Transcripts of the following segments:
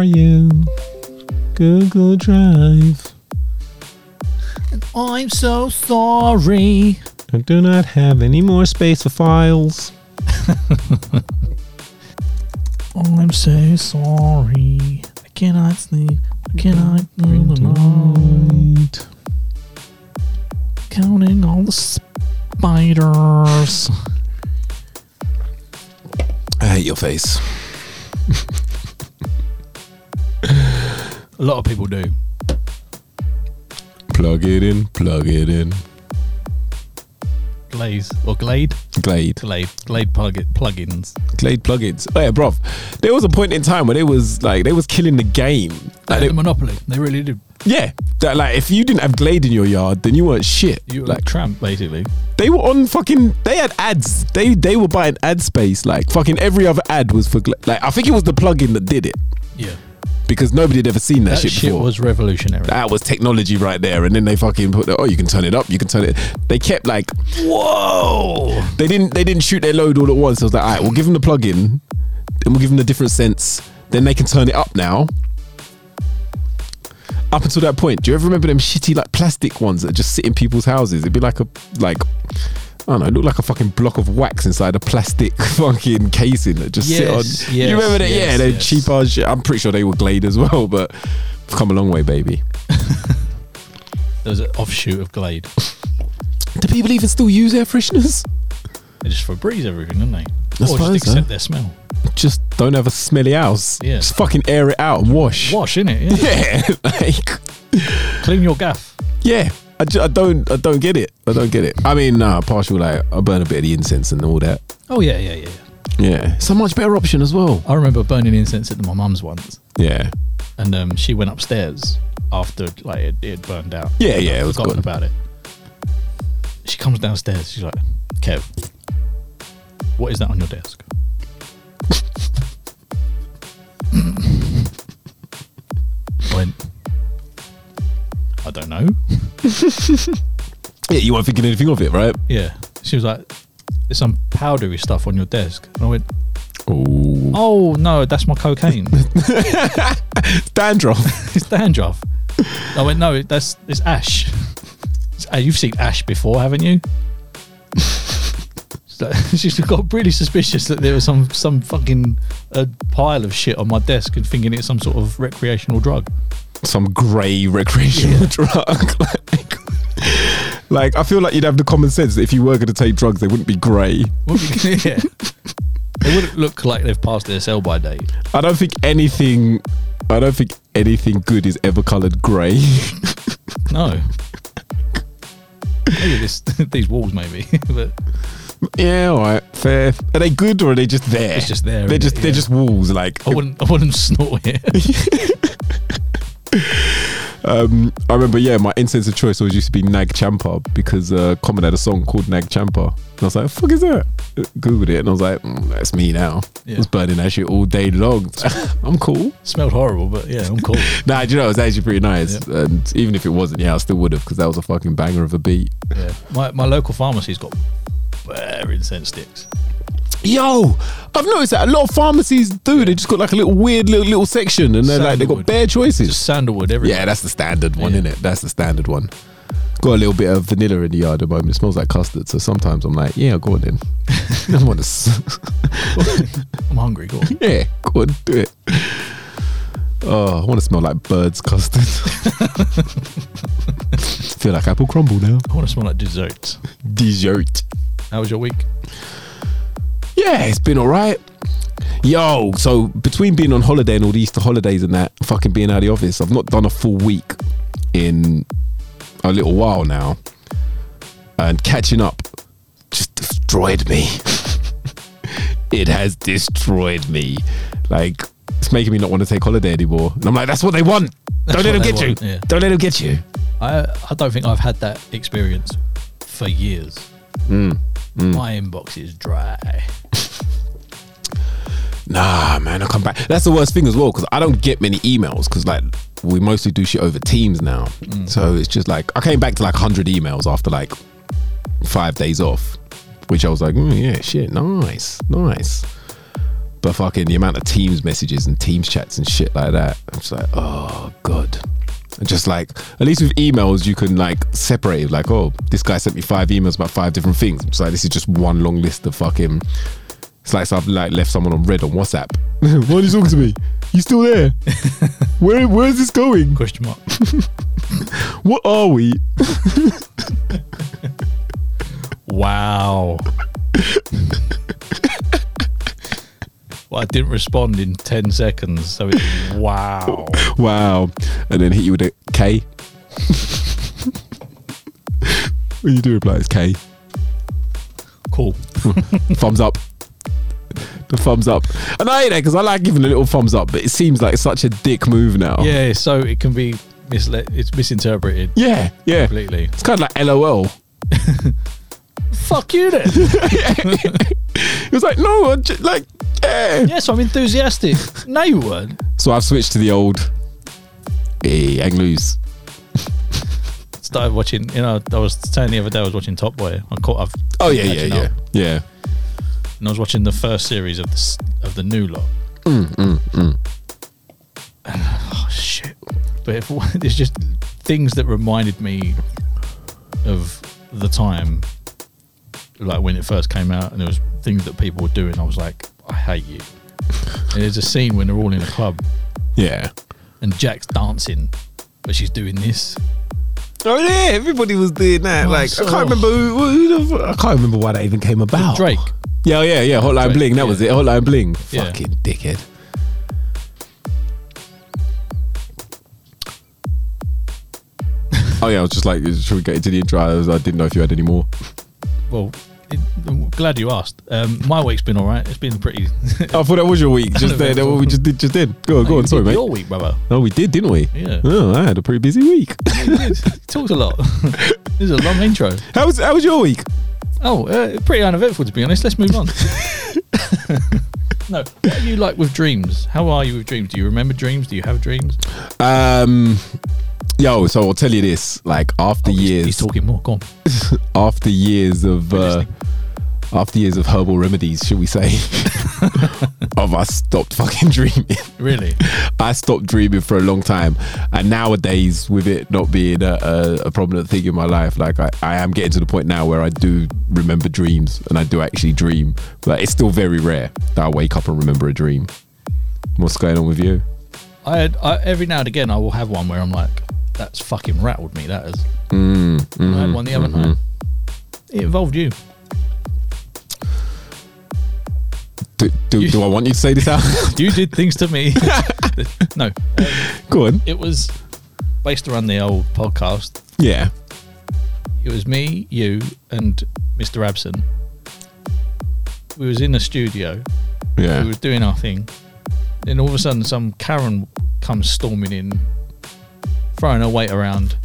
are you? Google Drive. I'm so sorry. I do not have any more space for files. I'm so sorry. I cannot sleep. I cannot sleep tonight. Counting all the spiders. I hate your face. A lot of people do. Plug it in, plug it in. Glaze or Glade? Glade. Glade. Glade plug plugins. Glade plugins. Oh yeah, bruv. There was a point in time where they was like they was killing the game. Like they, the Monopoly. They really did. yeah, that, like if you didn't have Glade in your yard, then you weren't shit. You were like like tramp, basically. they were on fucking. They had ads. They they were buying ad space. Like fucking every other ad was for Glade. like I think it was the plugin that did it Yeah. Because nobody had ever seen that, shit before. That shit, shit before. was revolutionary. that was technology right there, and then they fucking put the, oh you can turn it up, you can turn it. They kept like Whoa! they didn't they didn't shoot their load all at once. I was like, all right, we'll give them the plug-in, and we'll give them the different sense. Then they can turn it up now. Up until that point, do you ever remember them shitty like plastic ones that just sit in people's houses? It'd be like a like I don't know, it looked like a fucking block of wax inside a plastic fucking casing that just sit on. Yes, you remember that? yeah, yes, they're yes. cheap as shit. I'm pretty sure they were Glade as well, but we've come a long way, baby. There was an offshoot of Glade. Do people even still use air fresheners? They just Febreze everything, don't they? I or suppose just so. accept their smell. Just don't have a smelly house. Yeah. Just fucking air it out and wash. Wash, innit? Yeah. Yeah, like Clean your gaff. yeah. I, ju- I don't I don't get it. I don't get it. I mean, nah, partial like I burn a bit of the incense and all that. Oh, yeah, yeah, yeah. Yeah, it's a much better option as well. I remember burning incense at my mum's once. Yeah, And um, she went upstairs after like it, it had burned out. Yeah, yeah, it was forgotten gone. about it. She comes downstairs. She's like, "Kev, what is that on your desk?" I went, I don't know. yeah. You weren't thinking anything of it, right? Yeah. She was like, "There's some powdery stuff on your desk," and I went, Oh, "Oh no, that's my cocaine. dandruff. it's dandruff." I went, "No, that's it's ash. It's, uh, you've seen ash before, haven't you?" She's like- She's got really suspicious that there was some some fucking uh, pile of shit on my desk and thinking it's some sort of recreational drug. Some grey recreational drug. like, like I feel like you'd have the common sense that if you were going to take drugs, they wouldn't be grey. Yeah. They wouldn't look like they've passed their sell by date. I don't think anything. I don't think anything good is ever coloured grey. No. Maybe this, these walls, maybe, but yeah, all right, fair. Are they good or are they just there? it's just there. They're just they're Yeah. just walls. Like I wouldn't. I wouldn't snort it. um, I remember, yeah, my incense of choice always used to be Nag Champa because uh, Common had a song called Nag Champa, and I was like, "Fuck is that?" Googled it, and I was like, mm, "That's me now." I was burning that shit all day long. I'm cool. Smelled horrible, but yeah, I'm cool. Nah, do you know it was actually pretty nice, and even if it wasn't, yeah, I still would have because that was a fucking banger of a beat. Yeah. My my local pharmacy's got bare incense sticks. Yo, I've noticed that a lot of pharmacies do. They just got like a little weird little little section, and they're like they got Sandalwood. bare choices. Just sandalwood everywhere. Yeah, that's the standard one, Yeah. isn't it? That's the standard one. Got a little bit of vanilla in the yard at the moment. It smells like custard, so sometimes I'm like, yeah, go on then. I want to, I'm hungry. Go on. yeah, go on, do it. Oh, I want to smell like Bird's custard. Feel like apple crumble now. I want to smell like dessert. Dessert. How was your week? Yeah, it's been all right. Yo, so between being on holiday and all the Easter holidays and that, fucking being out of the office, I've not done a full week in a little while now. And catching up just destroyed me. it has destroyed me. Like, it's making me not want to take holiday anymore. And I'm like, that's what they want. Don't let them get want, you. yeah. Don't let them get you. I I don't think I've had that experience for years. Mm, My inbox is dry. Nah, man, I come back. That's the worst thing as well because I don't get many emails because like we mostly do shit over Teams now. So it's just like I came back to like hundred emails after like five days off, which I was like, mm, yeah, shit, nice, nice. But fucking the amount of Teams messages and Teams chats and shit like that, I'm just like, oh god. And just like at least with emails, you can like separate it. Like, oh, this guy sent me five emails about five different things. It's like this is just one long list of fucking. It's like so I've like left someone on red on WhatsApp. Why are you talking to me? You still there? Where Where is this going? Question mark. What are we? Wow. well, I didn't respond in 10 seconds, so it's wow. Wow. And then hit you with a K. when you do reply, it's K. Cool. thumbs up. The thumbs up. And I hate that because I like giving a little thumbs up, but it seems like such a dick move now. Yeah, so it can be misled, it's misinterpreted Yeah. Yeah. completely. It's kind of like LOL. Fuck you then. It was like, no, I'm ju- like, yeah. yes, I'm enthusiastic. No, you weren't. So I've switched to the old, hey, hang loose. Started watching, you know, I was saying the other day I was watching Top Boy. I caught, I've Oh, yeah, yeah, yeah. up. Yeah. And I was watching the first series of this of the new lot. Mm, mm, mm. Oh shit! But if, there's just things that reminded me of the time, like when it first came out, and there was things that people were doing. I was like, I hate you. and there's a scene when they're all in a club Yeah. and Jaq's dancing, but she's doing this. Oh yeah, everybody was doing that. Oh, like so- I can't remember. Who, who the, fu- I can't remember why that even came about. Drake. Yeah, yeah, yeah. Hotline Drake, Bling. That yeah. was it. Hotline Bling. Yeah. Fucking dickhead. oh yeah, I was just like, should we get into the intro? I, was, I didn't know if you had any more. Well, it, I'm glad you asked. Um, my week's been all right. It's been pretty. I thought that was your week. Just there, that what we just did. Just did. Go on, go on. Sorry, mate. Your week, brother. Oh, we did, didn't we? Yeah. Oh, I had a pretty busy week. You did. Talked a lot. this is a long intro. how was How was your week? Oh, uh, pretty uneventful to be honest. Let's move on. no, what are you like with dreams? How are you with dreams? Do you remember dreams? Do you have dreams? Um, yo, so I'll tell you this. Like after Oh, he's- years, he's talking more. Go on. after years of uh, listening. After years of herbal remedies, should we say? of I stopped fucking dreaming. Really? I stopped dreaming for a long time, and nowadays, with it not being a, a, a prominent thing in my life, like I, I am getting to the point now where I do remember dreams, and I do actually dream, but it's still very rare that I wake up and remember a dream. What's going on with you? I, had, I every now and again I will have one where I'm like, that's fucking rattled me. That is. Mm, I had mhm, one the other mhm. night. It involved you. Do, do, do I want you to say this out? You did things to me. no, um, Go on. it was based around the old podcast. Yeah. It was me, you, and Mr. Abson. We was in the studio. Yeah. We was doing our thing. Then all of a sudden, some Karen comes storming in, throwing her weight around,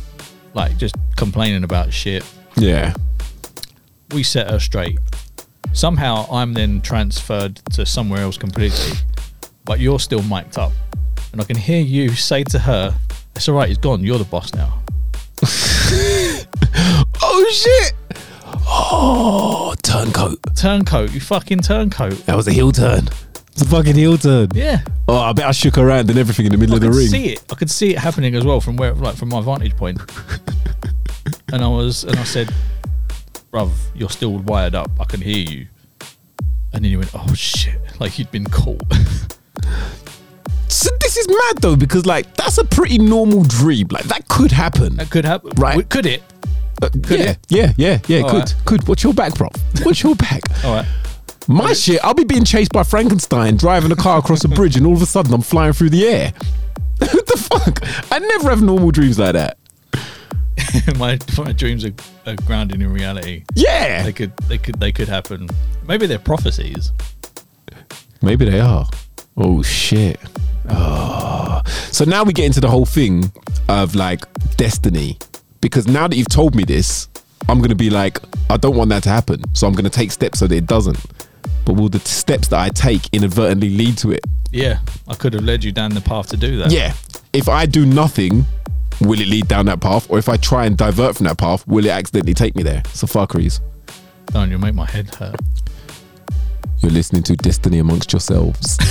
like just complaining about shit. Yeah. We set her straight. Somehow, I'm then transferred to somewhere else completely, but you're still mic'd up, and I can hear you say to her, "It's all right. He's gone. You're the boss now." Oh shit! Oh, turncoat. Turncoat. You fucking turncoat. That was a heel turn. It's a fucking heel turn. Yeah. Oh, I bet I shook her hand and everything in the middle I of the could ring. see it. I could see it happening as well from where, like, from my vantage point. and I was, and I said, "Bruv, you're still wired up. I can hear you." And then you went, "Oh shit!" Like you'd been caught. So this is mad though because like that's a pretty normal dream. Like that could happen. that could happen, Right. Could it? Uh, yeah, it? yeah, yeah, yeah. All could, right. could. What's your back, prop? What's your back? All right. My shit. I'll be being chased by Frankenstein driving a car across a bridge, and all of a sudden I'm flying through the air. what the fuck? I never have normal dreams like that. my my dreams are, are grounded in reality. Yeah, They could, they could, they could happen. Maybe they're prophecies. maybe they are. Oh shit. Oh. So now we get into the whole thing of like destiny. Because now that you've told me this, I'm gonna be like, I don't want that to happen. So I'm gonna take steps so that it doesn't. But will the steps that I take inadvertently lead to it? Yeah, I could have led you down the path to do that. Yeah. If I do nothing, will it lead down that path? Or if I try and divert from that path, will it accidentally take me there? So fuckeries. Don't you'll make my head hurt. You're listening to Destiny Amongst Yourselves.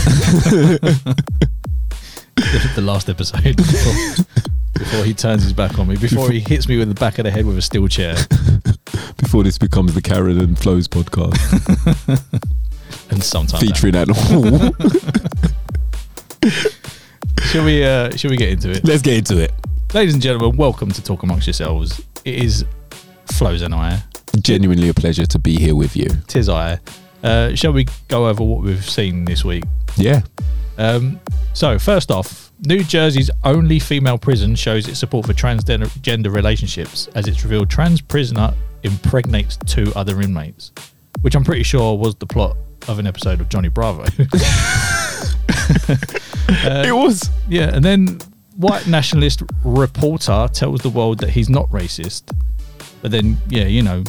the, last episode before, before he turns his back on me, before he hits me with the back of the head with a steel chair, Before this becomes the Karen and Flows podcast and sometimes featuring Animal. Shall we? Uh, shall we get into it, Let's get into it. Ladies and gentlemen? Welcome to Talk Amongst Yourselves. It is Flows and I. Genuinely a pleasure to be here with you. Tis I. Uh, shall we go over what we've seen this week? Yeah. Um, so, first off, New Jersey's only female prison shows its support for transgender relationships as it's revealed trans prisoner impregnates two other inmates, which I'm pretty sure was the plot of an episode of Johnny Bravo. it was. yeah, and then white nationalist reporter tells the world that he's not racist, but then, yeah, you know,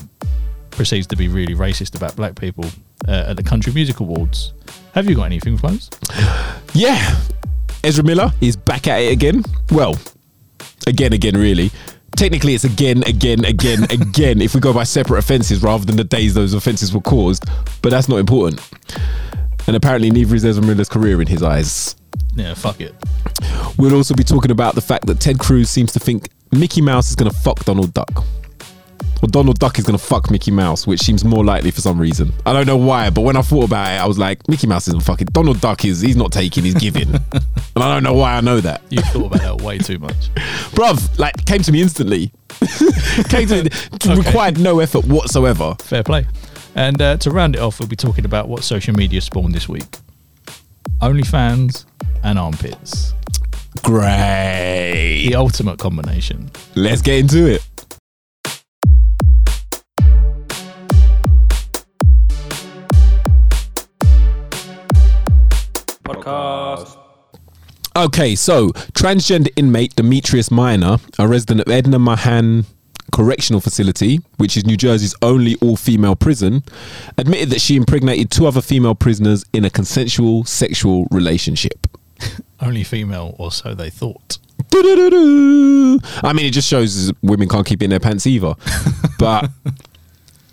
proceeds to be really racist about black people uh, at the Country Music Awards. Have you got anything, Flows? Yeah. Ezra Miller is back at it again. Well, again, again, really. Technically, it's again, again, again, again, if we go by separate offences rather than the days those offences were caused. But that's not important. And apparently, neither is Ezra Miller's career in his eyes. Yeah, fuck it. We'll also be talking about the fact that Ted Cruz seems to think Mickey Mouse is going to fuck Donald Duck. Or Donald Duck is going to fuck Mickey Mouse, which seems more likely for some reason. I don't know why, but when I thought about it, I was like, Mickey Mouse isn't fucking. Donald Duck is, he's not taking, he's giving. and I don't know why I know that. You thought about that way too much. Bruv, like, came to me instantly. came to me, Okay. required no effort whatsoever. Fair play. And uh, to round it off, we'll be talking about what social media spawned this week OnlyFans and armpits. Great. The ultimate combination. Let's get into it. Podcast. Okay, so transgender inmate Demetrius Minor, a resident of Edna Mahan Correctional Facility, which is New Jersey's only all female prison, admitted that she impregnated two other female prisoners in a consensual sexual relationship. Only female, or so they thought. I mean, it just shows women can't keep it in their pants either. But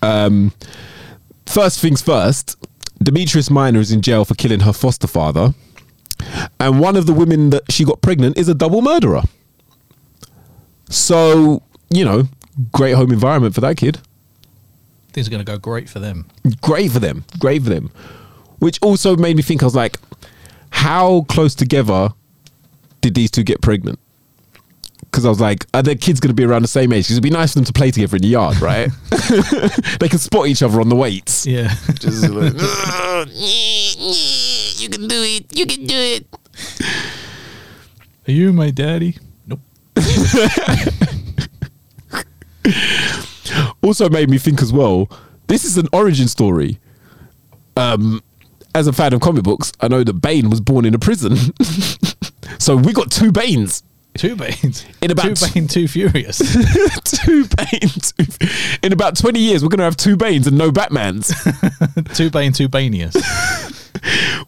um, first things first, Demetrius Minor is in jail for killing her foster father. And one of the women that she got pregnant is a double murderer. So, you know, great home environment for that kid. Things are going to go great for them. Great for them. Great for them. Which also made me think, I was like, how close together did these two get pregnant? Because I was like, are their kids going to be around the same age? 'Cause it'd be nice for them to play together in the yard, right? they can spot each other on the weights. Yeah. Just like, You can do it. You can do it. Are you my daddy? Nope. also made me think as well. This is an origin story. Um, as a fan of comic books, I know that Bane was born in a prison. so we got two Banes. Two Banes. In about- two Bane, two Furious. two Banes. In about 20 years, we're going to have two Banes and no Batmans. two Bane, two Banius.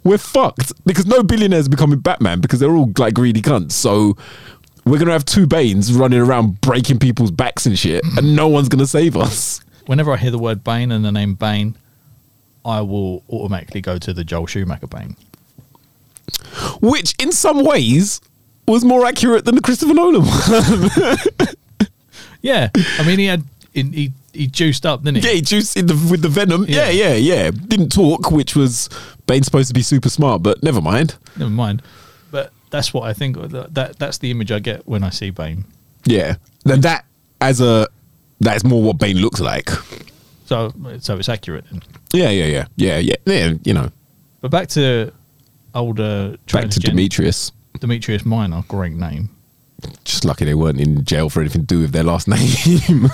we're fucked because no billionaires becoming Batman because they're all like greedy cunts. So we're going to have two Banes running around breaking people's backs and shit, and no one's going to save us. Whenever I hear the word Bane and the name Bane, I will automatically go to the Joel Schumacher Bane. Which, in some ways, was more accurate than the Christopher Nolan one. Yeah. I mean, he had, he, he juiced up, didn't he? yeah, he juiced in the, with the venom. Yeah. Yeah. yeah, yeah, Didn't talk, which was Bane's supposed to be super smart, but never mind. Never mind. That's what I think. That, that That's the image I get when I see Bane. Yeah. Then that, as a, that's more what Bane looks like. So, so it's accurate. Then. Yeah, yeah, yeah, yeah, yeah. Yeah, you know, But back to older back to Demetrius. Demetrius Minor, great name. Just lucky they weren't in jail for anything to do with their last name.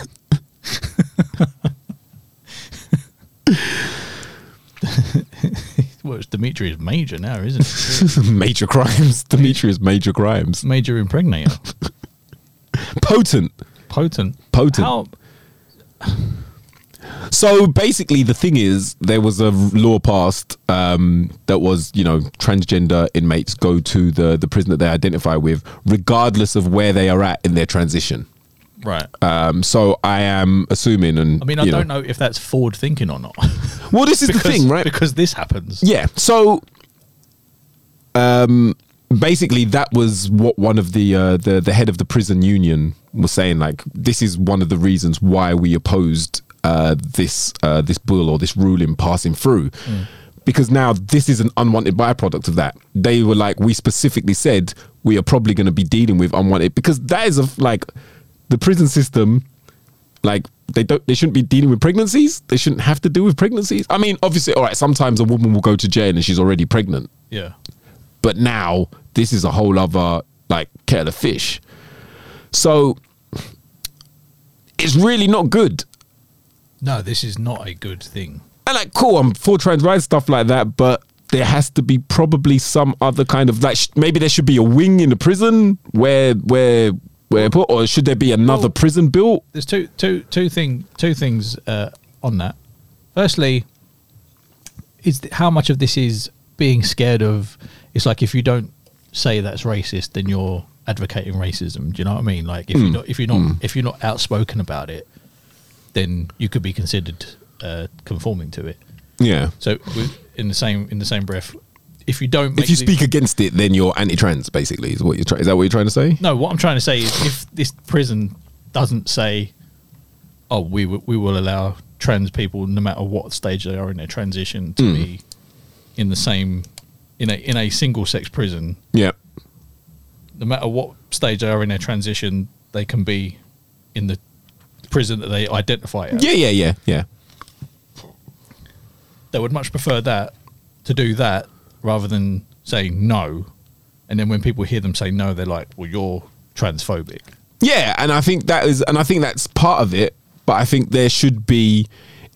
Well, it's Demetrius Major now, isn't it? major crimes. Demetrius major crimes. Major impregnator. Potent. Potent. Potent. How, So basically, the thing is, there was a law passed um, that was, you know, transgender inmates go to the the prison that they identify with, regardless of where they are at in their transition. Right. Um, so I am assuming, and I mean, I don't know if that's forward thinking or not. Well, this is because, the thing, right? Because this happens. Yeah. So, um, basically, that was what one of the uh, the the head of the prison union was saying. Like, this is one of the reasons why we opposed uh, this uh, this bill or this ruling passing through. Because now this is an unwanted byproduct of that. They were like, we specifically said we are probably going to be dealing with unwanted because that is a like the prison system like they don't they shouldn't be dealing with pregnancies. They shouldn't have to deal with pregnancies. I mean obviously all right sometimes a woman will go to jail and she's already pregnant. Yeah. but now this is a whole other like kettle of fish. So it's really not good. No, this is not a good thing. and like cool i'm for trans rights stuff like that but there has to be probably some other kind of like sh- maybe there should be a wing in the prison where where where put or should there be another Well- prison built There's two two two thing two things uh, on that. Firstly, is th- how much of this is being scared of? It's like if you don't say that's racist, then you're advocating racism. Do you know what I mean? Like if Hmm. you're not if you're not if you're not outspoken about it, then you could be considered uh, conforming to it. yeah So in the same in the same breath, if you don't, make if you the- speak against it, then you're anti-trans. Basically, is what you're trying. Is that what you're trying to say? No, what I'm trying to say is if this prison doesn't say, "Oh, we w- we will allow trans people, no matter what stage they are in their transition, to hmm. be in the same in a in a single sex prison, Yeah, no matter what stage they are in their transition, they can be in the prison that they identify as." yeah, yeah, yeah, yeah. They would much prefer that to do that rather than saying no, and then when people hear them say no, they're like, "Well, you're transphobic." Yeah, and I think that is, and I think that's part of it. But I think there should be.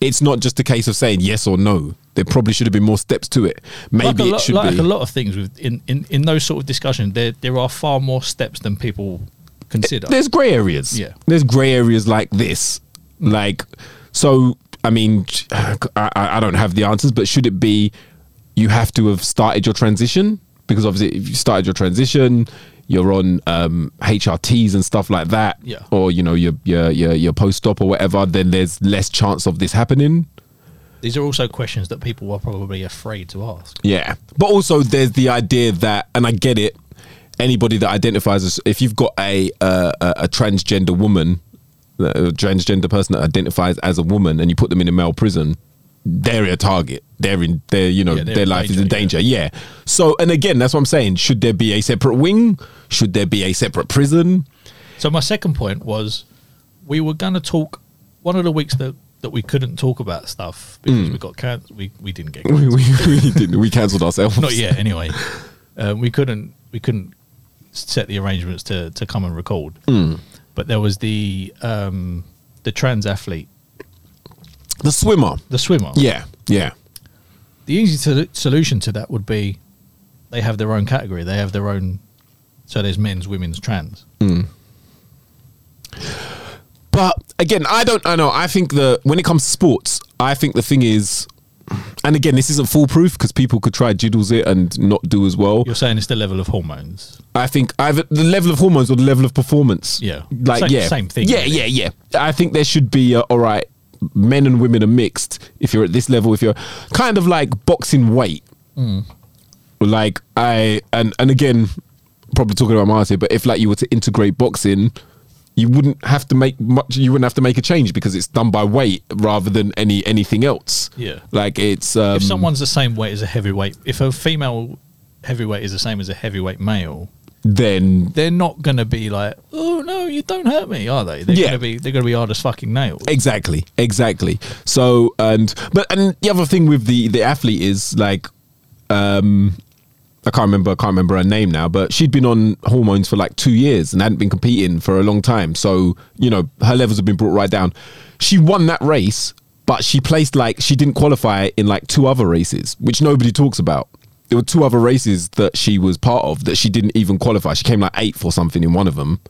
It's not just a case of saying yes or no. There probably should have been more steps to it. Maybe like a it should like be. a lot of things with in, in, in those sort of discussions there there are far more steps than people consider There's grey areas. Yeah. There's grey areas like this. Mm. Like, so, I mean, I I don't have the answers, but should it be you have to have started your transition? Because obviously, if you started your transition, you're on um, HRTs and stuff like that. Yeah. Or, you know, your, your, your, your post op or whatever, then there's less chance of this happening. these are also questions that people are probably afraid to ask Yeah. But also there's the idea that and I get it anybody that identifies as if you've got a uh, a, a transgender woman a transgender person that identifies as a woman and you put them in a male prison they're a target. They're in they're you know Yeah, their life is in danger, danger. yeah. so and again that's what I'm saying. Should there be a separate wing? Should there be a separate prison? So my second point was we were going to talk one of the weeks that that we couldn't talk about stuff because we got can we we didn't get we, we, we didn't we cancelled ourselves. Not yet anyway. Um, we couldn't we couldn't set the arrangements to to come and record. But there was the um the trans athlete the swimmer the swimmer yeah yeah the easy sol- solution to that would be they have their own category they have their own so there's men's women's trans hmm. But again, I don't. I know. I think the when it comes to sports, I think the thing is, and again, this isn't foolproof because people could try jiddles it and not do as well. you're saying it's the level of hormones I think either the level of hormones or the level of performance. Yeah. like Same- yeah, same thing, Yeah, really. yeah, yeah. I think there should be a, all right. Men and women are mixed. If you're at this level, if you're kind of like boxing weight, like I and and again, probably talking about Mars here, but if like you were to integrate boxing, you wouldn't have to make much. You wouldn't have to make a change because it's done by weight rather than any anything else. Yeah. like it's um, if someone's the same weight as a heavyweight if a female heavyweight is the same as a heavyweight male then they're not going to be like oh no you don't hurt me are they they're Yeah. going to be they're going to be hard as fucking nails Exactly, exactly. So and but and the other thing with the the athlete is like, um, I can't remember, I can't remember her name now, but she'd been on hormones for like two years and hadn't been competing for a long time. So you know her levels have been brought right down. She won that race, but she placed like she didn't qualify in like two other races, which nobody talks about. There were two other races that she was part of that she didn't even qualify. She came like eighth or something in one of them.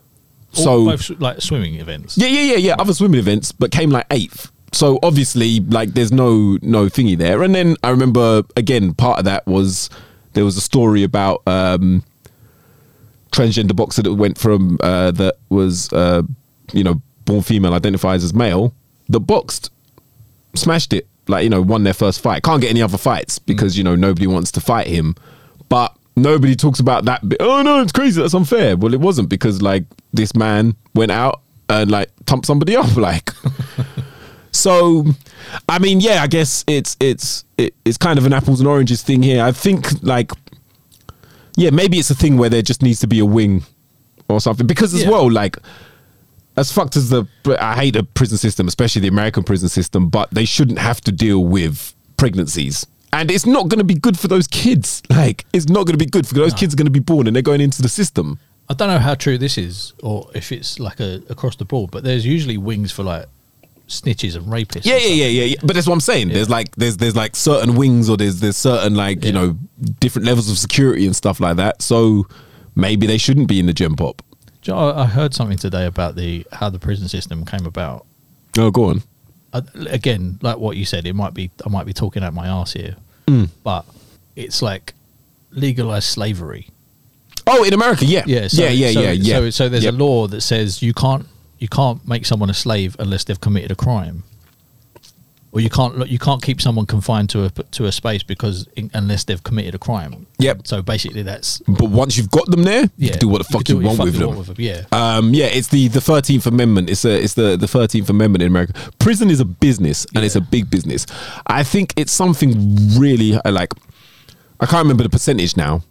So both like swimming events yeah, yeah, yeah, yeah. Other swimming events, but came like eighth. So obviously, like, there's no no thingy there. And then I remember again, part of that was there was a story about um, transgender boxer that went from uh, that was uh, you know born female, identifies as male, that boxed, smashed it, like you know won their first fight. Can't get any other fights because mm. you know nobody wants to fight him. But nobody talks about that. Bit. Oh no, it's crazy. That's unfair. Well, it wasn't because like this man went out and like thumped somebody up. Like so, I mean, yeah, I guess it's it's it, it's kind of an apples and oranges thing here. I think like yeah, maybe it's a thing where there just needs to be a wing or something because as Yeah. well like as fucked as the I hate the prison system, especially the American prison system, but they shouldn't have to deal with pregnancies. And it's not going to be good for those kids. Like, it's not going to be good for those kids are going to be born and they're going into the system. I don't know how true this is, or if it's like a across the board. But there's usually wings for like snitches and rapists. Yeah, and yeah, yeah, yeah, yeah. But that's what I'm saying. There's like there's there's like certain wings or there's there's certain like you know different levels of security and stuff like that. So maybe they shouldn't be in the gen pop. Do you know, I I heard something today about the how the prison system came about. Oh, go on. Again, like what you said, it might be I might be talking out my ass here, Mm. but it's like legalized slavery. Oh, in America, yeah, Yeah, so, yeah, yeah, so, yeah, yeah. So, so there's Yep. a law that says you can't you can't make someone a slave unless they've committed a crime, or you can't you can't keep someone confined to a to a space because in, unless they've committed a crime. Yep. So basically, that's But once you've got them there, you yeah. can do what the fuck can you, do want fuck with you them. want Yeah. Um, yeah, it's the the Thirteenth Amendment. It's a it's the the Thirteenth Amendment in America. Prison is a business, and it's a big business. I think it's something really uh, like I can't remember the percentage now.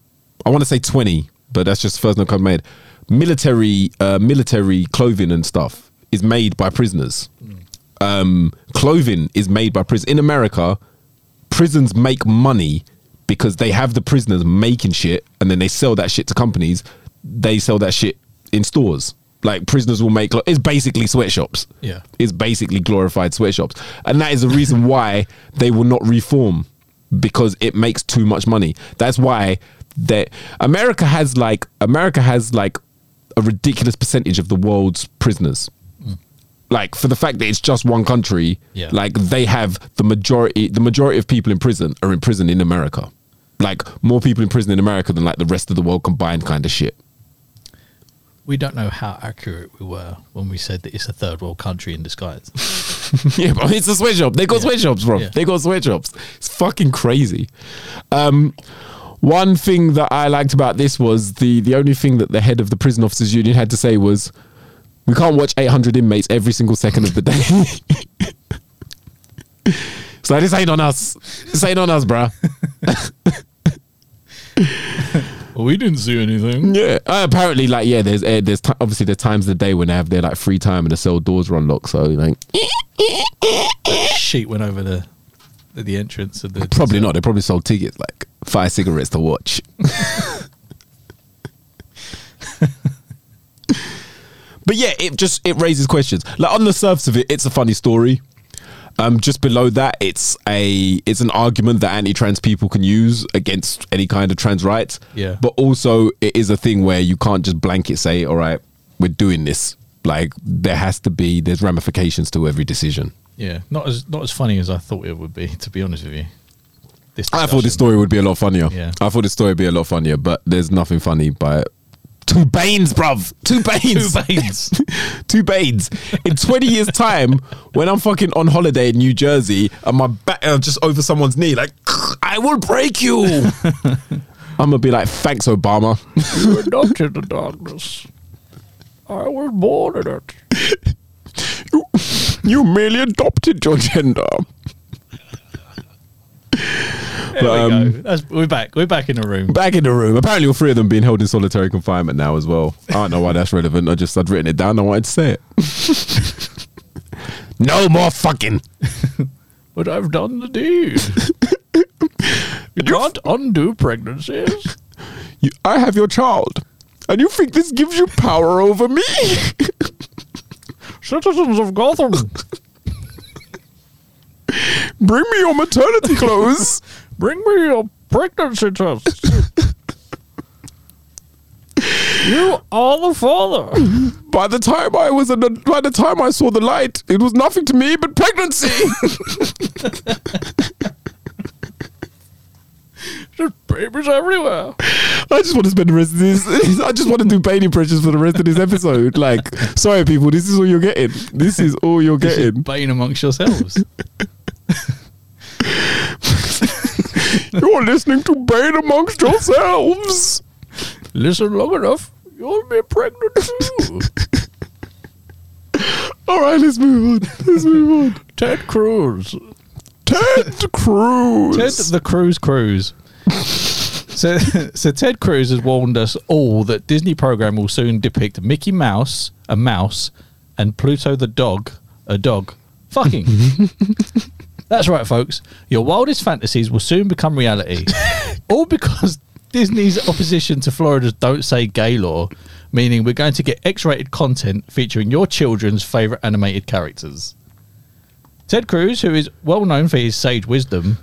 I want to say twenty, but that's just the first note I've made. Military uh, military clothing and stuff is made by prisoners. Um, clothing is made by prison in America. Prisons make money because they have the prisoners making shit, and then they sell that shit to companies. They sell that shit in stores. Like prisoners will make. It's basically sweatshops. Yeah. it's basically glorified sweatshops, and that is the reason why they will not reform because it makes too much money. That's why that America has like America has like a ridiculous percentage of the world's prisoners. Like for the fact that it's just one country, Yeah. like they have the majority the majority of people in prison are in prison in America. Like more people in prison in America than like the rest of the world combined kind of shit. We don't know how accurate we were when we said that it's a third world country in disguise. yeah, but it's a sweatshop. They got Yeah. sweatshops, bro. Yeah. They got sweatshops. It's fucking crazy. Um, one thing that I liked about this was the the only thing that the head of the prison officers union had to say was, "We can't watch 800 inmates every single second of the day." so this ain't on us. This ain't on us, bruh. well, we didn't see anything. Yeah. Uh, apparently, like, yeah, there's uh, there's ti obviously there's times of the day when they have their like free time and the cell doors are unlocked. So like, Sheet went over the the entrance of the Probably not. They probably sold tickets, like five cigarettes to watch. but yeah, it just it raises questions. Like on the surface of it, it's a funny story. Um, just below that, it's a it's an argument that anti-trans people can use against any kind of trans rights. Yeah. But also, it is a thing where you can't just blanket say, "All right, we're doing this." Like there has to be there's ramifications to every decision. Yeah, not as not as funny as I thought it would be. To be honest with you, this I thought this story would be a lot funnier. Yeah. I thought this story would be a lot funnier, but there's nothing funny by it. Two Banes, bruv. Two Banes. Two Banes. Two Banes. In 20 years' time, when I'm fucking on holiday in New Jersey and my back uh, just over someone's knee, like, I will break you. I'm going to be like, thanks, Obama. you adopted the darkness. I was born in it. you, you merely adopted your gender. But, we um, go. That's, we're back. We're back in the room. Back in the room. Apparently, all three of them being held in solitary confinement now as well. I don't know why that's relevant. I just I'd written it down. I wanted to say it. no more fucking. But I've done the deed. you can't undo pregnancies. You, I have your child, and you think this gives you power over me? Citizens of Gotham. Bring me your maternity clothes. Bring me your pregnancy test. you are the father. By the time I was, in the, by the time I saw the light, it was nothing to me but pregnancy. There's babies everywhere. I just want to spend the rest of this. I just want to do Bane impressions for the rest of this episode. Like, sorry, people, this is all you're getting. This is all you're This getting. Bane amongst yourselves. You're listening to Bane amongst yourselves. Listen long enough, you'll be pregnant too. All right, let's move on. Let's move on. Ted Cruz. Ted Cruz. Ted the Cruise Cruise. so, so Ted Cruz has warned us all that Disney program will soon depict Mickey Mouse, a mouse, and Pluto the dog, a dog, fucking. That's right, folks. Your wildest fantasies will soon become reality. all because Disney's opposition to Florida's Don't Say Gay law, meaning we're going to get X rated content featuring your children's favourite animated characters. Ted Cruz, who is well known for his sage wisdom,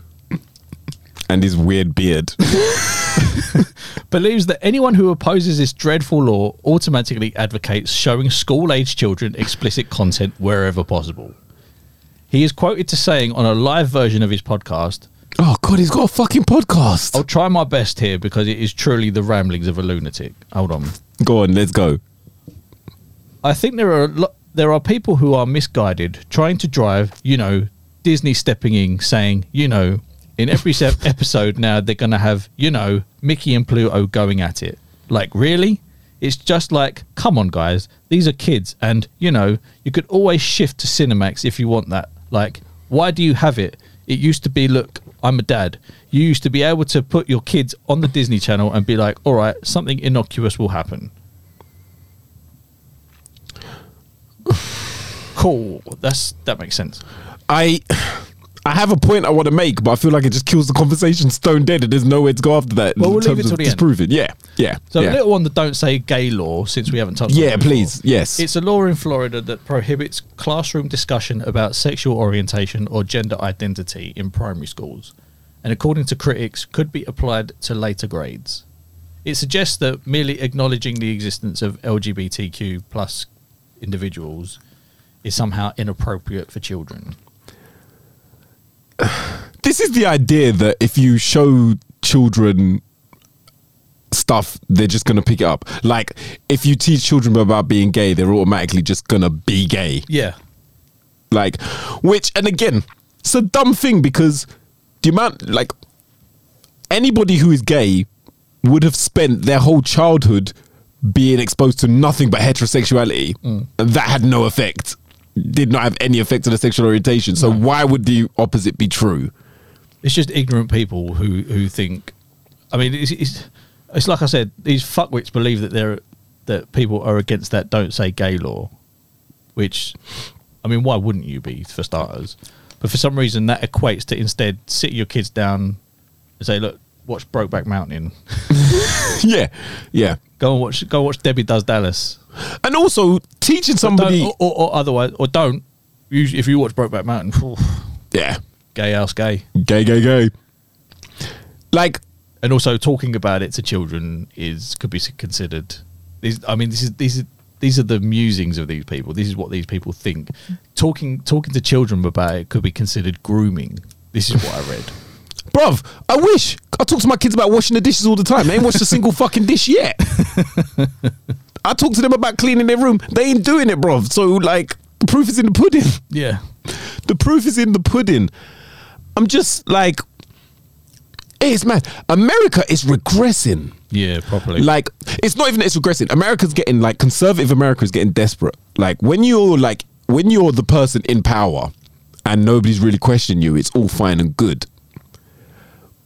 and his weird beard. believes that anyone who opposes this dreadful law automatically advocates showing school age children explicit content wherever possible. He is quoted to saying on a live version of his podcast, Oh God, he's got a fucking podcast. I'll try my best here because it is truly the ramblings of a lunatic. Hold on. Go on, let's go. I think there are a there are people who are misguided, trying to drive, you know, Disney stepping in, saying, you know, in every se- episode now they're going to have, you know, Mickey and Pluto going at it. Like, really? It's just like, come on, guys, these are kids, and you know, you could always shift to Cinemax if you want that. Like, why do you have it? It used to be, look, I'm a dad. You used to be able to put your kids on the Disney Channel and be like, all right, something innocuous will happen. cool. That's that makes sense. I I have a point I want to make, but I feel like it just kills the conversation stone dead, and there's nowhere to go after that. Well, in we'll leave terms it till of the end. disproving. Yeah, yeah, So yeah. a little one that don't say gay law, since we haven't touched. on Yeah, it before. please, yes. It's a law in Florida that prohibits classroom discussion about sexual orientation or gender identity in primary schools, and according to critics, could be applied to later grades. It suggests that merely acknowledging the existence of LGBTQ plus individuals is somehow inappropriate for children. This is the idea that if you show children stuff, they're just gonna pick it up. Like if you teach children about being gay, they're automatically just gonna be gay. Yeah, Like, which, and again, it's a dumb thing because the amount, like, anybody who is gay would have spent their whole childhood being exposed to nothing but heterosexuality. And that had no effect, did not have any effect on the sexual orientation. So, why would the opposite be true? it's just ignorant people who who think. I mean, it's it's, it's like I said. These fuckwits believe that they're that people are against that "don't say gay" law, which, I mean, why wouldn't you be for starters? But for some reason, that equates to instead sit your kids down and say, "Look, watch Brokeback Mountain. yeah, yeah. Go and watch. Go watch Debbie Does Dallas. And also, teaching somebody. Or, or, or otherwise, or don't. If you watch Brokeback Mountain, phew, yeah. gay house gay. Gay, gay, gay. Like, and also talking about it to children is could be considered. These, I mean, this is these are these are the musings of these people. This is what these people think. Talking talking to children about it could be considered grooming. This is what I read. Bruv, I wish. I talk to my kids about washing the dishes all the time. They ain't washed a single fucking dish yet. I talk to them about cleaning their room. They ain't doing it, bro. So, like, the proof is in the pudding. Yeah, The proof is in the pudding. I'm just like, it's mad. America is regressing. yeah, properly. Like, it's not even that it's regressing. America's getting, like, conservative America is getting desperate. Like, when you're, like, when you're the person in power and nobody's really questioning you, it's all fine and good.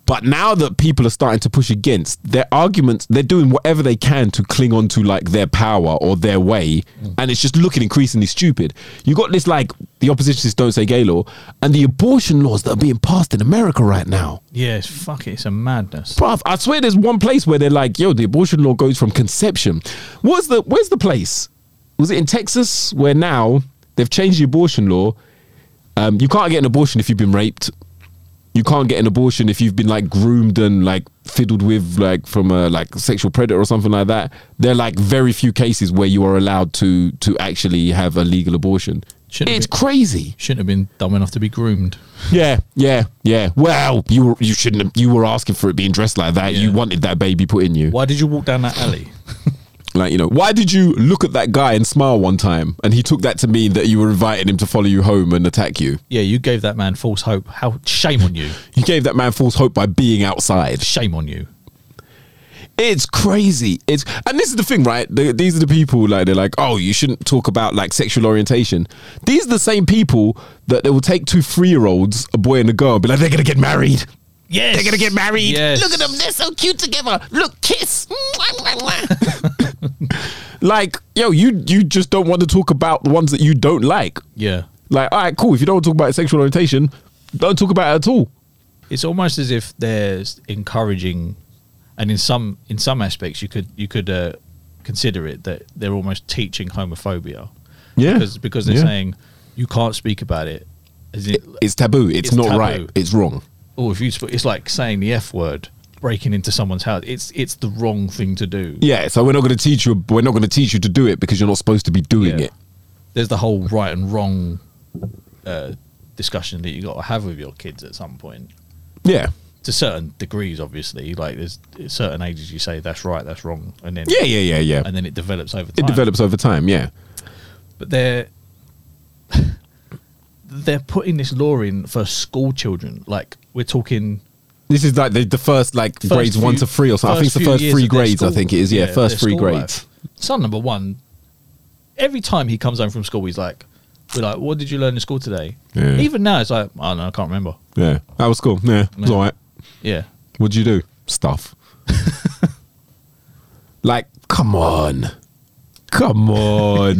But now that people are starting to push against their arguments, they're doing whatever they can to cling on to like their power or their way, and it's just looking increasingly stupid. You got this like the opposition oppositionists don't say gay law, and the abortion laws that are being passed in America right now. yeah, it's fuck it. It's a madness. Bruv, I swear there's one place where they're like, yo, the abortion law goes from conception. What's the where's the place? Was it in Texas where now they've changed the abortion law? Um, you can't get an abortion if you've been raped. You can't get an abortion if you've been like groomed and like fiddled with like from a like sexual predator or something like that. There are like very few cases where you are allowed to to actually have a legal abortion. Shouldn't it's been- crazy. Shouldn't have been dumb enough to be groomed. Yeah, yeah, yeah. Well, you were you shouldn't have, you were asking for it being dressed like that. You wanted that baby put in you. Why did you walk down that alley? Like, you know, why did you look at that guy and smile one time? And he took that to mean that you were inviting him to follow you home and attack you. Yeah, you gave that man false hope. How shame on you. You gave that man false hope by being outside. Shame on you. It's crazy. It's and this is the thing, right? The, these are the people like they're like, oh, you shouldn't talk about like sexual orientation. These are the same people that they will take two three year olds, a boy and a girl, and be like, they're gonna get married. Yes. They're gonna get married. Yes. Look at them. They're so cute together. Look, kiss. Like, yo, you you just don't want to talk about the ones that you don't like. Yeah. Like, all right, cool. If you don't want to talk about sexual orientation, don't talk about it at all. It's almost as if there's encouraging, and in some in some aspects you could you could uh, consider it that they're almost teaching homophobia. Yeah. Because because they're Yeah. saying you can't speak about it. As in, It's taboo. It's, It's not taboo. right. It's wrong. Or if you it's like saying the f word, breaking into someone's house. It's it's the wrong thing to do. Yeah. So we're not going to teach you. We're not going to teach you to do it because you're not supposed to be doing Yeah. it. There's the whole right and wrong uh, discussion that you got to have with your kids at some point. Yeah. To certain degrees, obviously. Like there's certain ages you say that's right, that's wrong, and then Yeah. Yeah. Yeah. Yeah. and then it develops over time. It develops over time. Yeah. but they're they're putting this law in for school children. Like we're talking This is like the, the first like first grades one to three or something. I think it's the first three grades. I think it is. Yeah, first three grades. life. Son number one, every time he comes home from school, he's like, "We're like, what did you learn in school today?" Yeah. Even now, it's like, "I don't know, I can't remember." Yeah, that was cool. Yeah, it was Yeah. all right. Yeah, What'd you do? Stuff. like, come on, come on.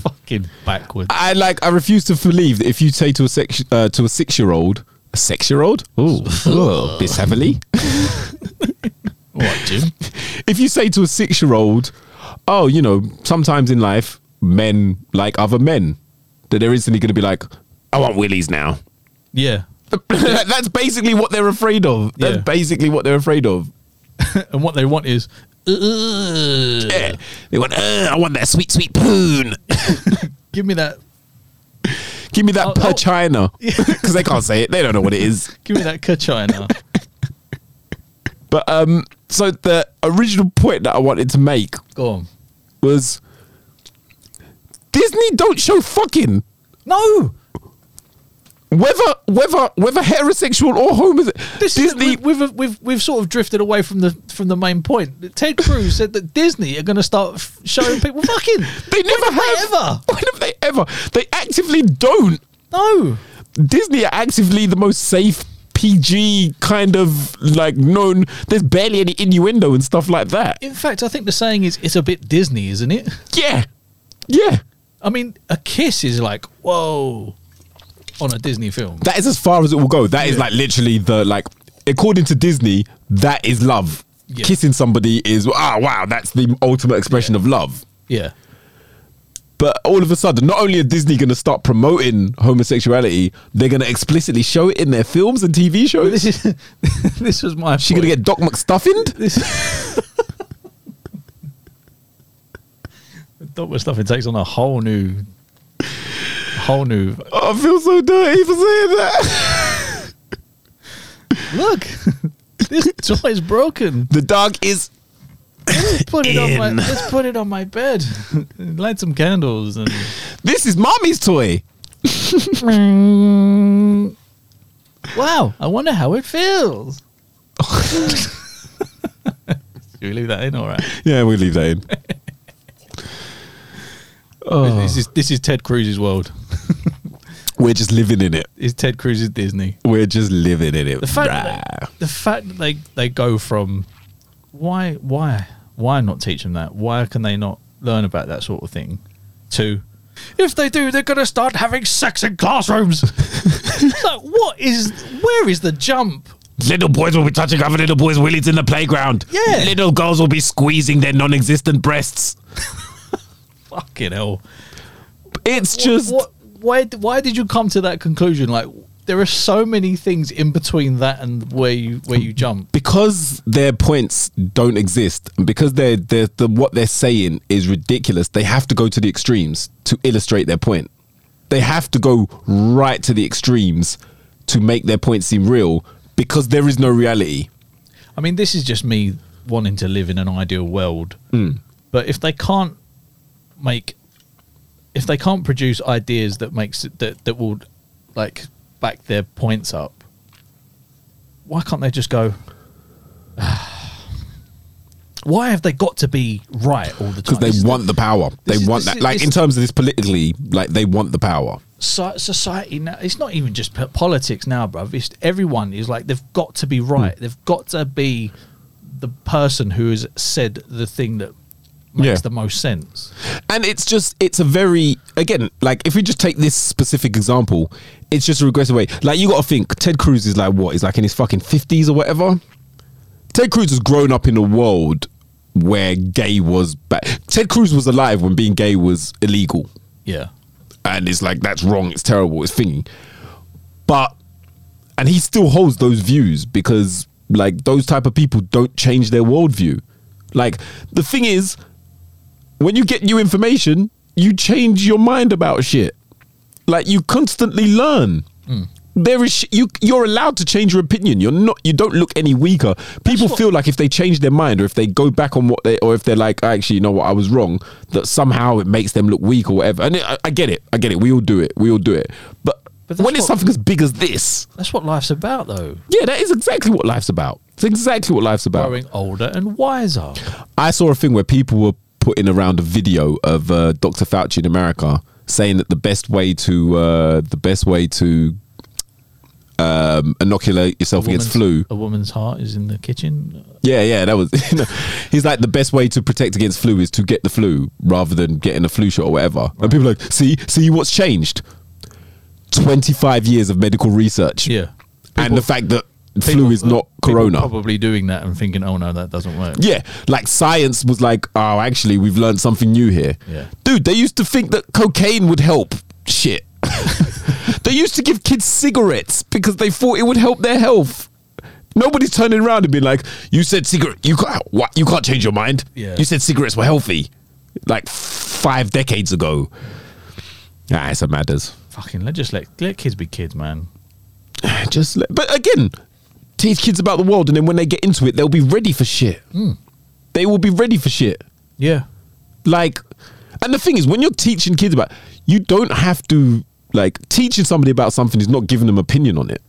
Fucking backwards. I like. I refuse to believe that if you say to a six uh, to a six year old, a six year old, oh, this heavily. what, Jim? if you say to a six year old, oh, you know, sometimes in life, men like other men, that they're instantly going to be like, I want willies now. Yeah, That's basically what they're afraid of. That's Yeah. basically what they're afraid of. and what they want is, "Ugh, Yeah. They want, "Uh, I want that sweet, sweet poon. give me that, Give me that Oh, per oh. China. Because they can't say it. They don't know what it is. give me that kachina. But um, so the original point that I wanted to make Go on. was Disney don't show fucking. No, Whether whether whether heterosexual or homosexual, this Disney is, we- we've, we've we've sort of drifted away from the from the main point. Ted Cruz said that Disney are going to start f- showing people fucking. They never When have. ever. When have they ever? They actively don't. No, Disney are actively the most safe PG kind of like known. There's barely any innuendo and stuff like that. in fact, I think the saying is it's a bit Disney, isn't it? Yeah, yeah. I mean, a kiss is like whoa on a Disney film. That is as far as it will go. That is Yeah. like literally the like. According to Disney, that is love. Yeah. Kissing somebody is ah wow. That's the ultimate expression of love. Yeah, But all of a sudden, not only are Disney going to start promoting homosexuality, they're going to explicitly show it in their films and TV shows. this is this was my. She going to get Doc McStuffin? this. Dr. Stuff it takes on a whole new, whole new. Oh, I feel so dirty for saying that. Look, this toy's broken. the dog is. Put it on my. Let's put it on my bed. Light some candles and. This is mommy's toy. Wow, I wonder how it feels. Should we leave that in? All right. Yeah, we leave that in. Oh. This is this is Ted Cruz's world. We're just living in it. it. Is Ted Cruz's Disney? We're just living in it. The fact that the fact that they they go from why why why not teach them that? Why can they not learn about that sort of thing? To if they do, they're gonna start having sex in classrooms. like, what is where is the jump? Little boys will be touching other little boys' willies in the playground. Yeah. Little girls will be squeezing their non existent breasts. Fucking hell! It's What- just. what, why why did you come to that conclusion? Like there are so many things in between that and where you where you jump. because their points don't exist because they're, they're the what they're saying is ridiculous they have to go to the extremes to illustrate their point they have to go right to the extremes to make their point seem real because there is no reality I mean, this is just me wanting to live in an ideal world hmm. But if they can't make, if they can't produce ideas that makes it, that that will like back their points up, why can't they just go? Why have they got to be right all the time? because they This is the- want the power. They is- want that. is- Like in terms of this politically, like they want the power. so- society now it's not even just politics now bruv it's everyone is like they've got to be right Hmm. they've got to be the person who has said the thing that makes Yeah. the most sense And it's just, it's a very, again, like if we just take this specific example, it's just a regressive way. Like you got to think, Ted Cruz is like what? He's like in his fucking 50s or whatever. Ted Cruz has grown up in a world where gay was bad. Ted Cruz was alive when being gay was illegal. yeah And it's like, that's wrong, it's terrible, it's thingy. But, and he still holds those views because like those type of people don't change their worldview. Like the thing is, when you get new information, you change your mind about shit. Like you constantly learn. Hmm. There is sh- you. You're allowed to change your opinion. You're not. You don't look any weaker. People what- feel like if they change their mind, or if they go back on what they, or if they're like, oh, actually, you know what, I was wrong. That somehow it makes them look weak or whatever. And it, I, I get it. I get it. We all do it. We all do it. But, when it's something as big as this, that's what life's about though yeah, that is exactly what life's about. It's exactly what life's about. growing older and wiser I saw a thing where people were putting around a video of uh, Dr. Fauci in America saying that the best way to uh, the best way to um, inoculate yourself against flu. a woman's heart is in the kitchen Yeah, yeah, that was. he's like the best way to protect against flu is to get the flu rather than getting a flu shot or whatever. And people are like, see, see what's changed. Twenty five years of medical research. yeah and the fact that flu is not corona. probably doing that and thinking oh no that doesn't work Yeah, like science was like, oh, actually, we've learned something new here. Yeah. Dude, they used to think that cocaine would help. Shit. they used to give kids cigarettes because they thought it would help their health. Nobody's turning around and being like, "You said cigarette. You can't. What? You can't change your mind. Yeah. You said cigarettes were healthy, like five decades ago." Ah, it's a matters. fucking let just let let kids be kids man Just, let, but again, teach kids about the world, and then when they get into it, they'll be ready for shit. Hmm. They will be ready for shit. yeah. Like and the thing is when you're teaching kids about you don't have to like teaching somebody about something is not giving them opinion on it.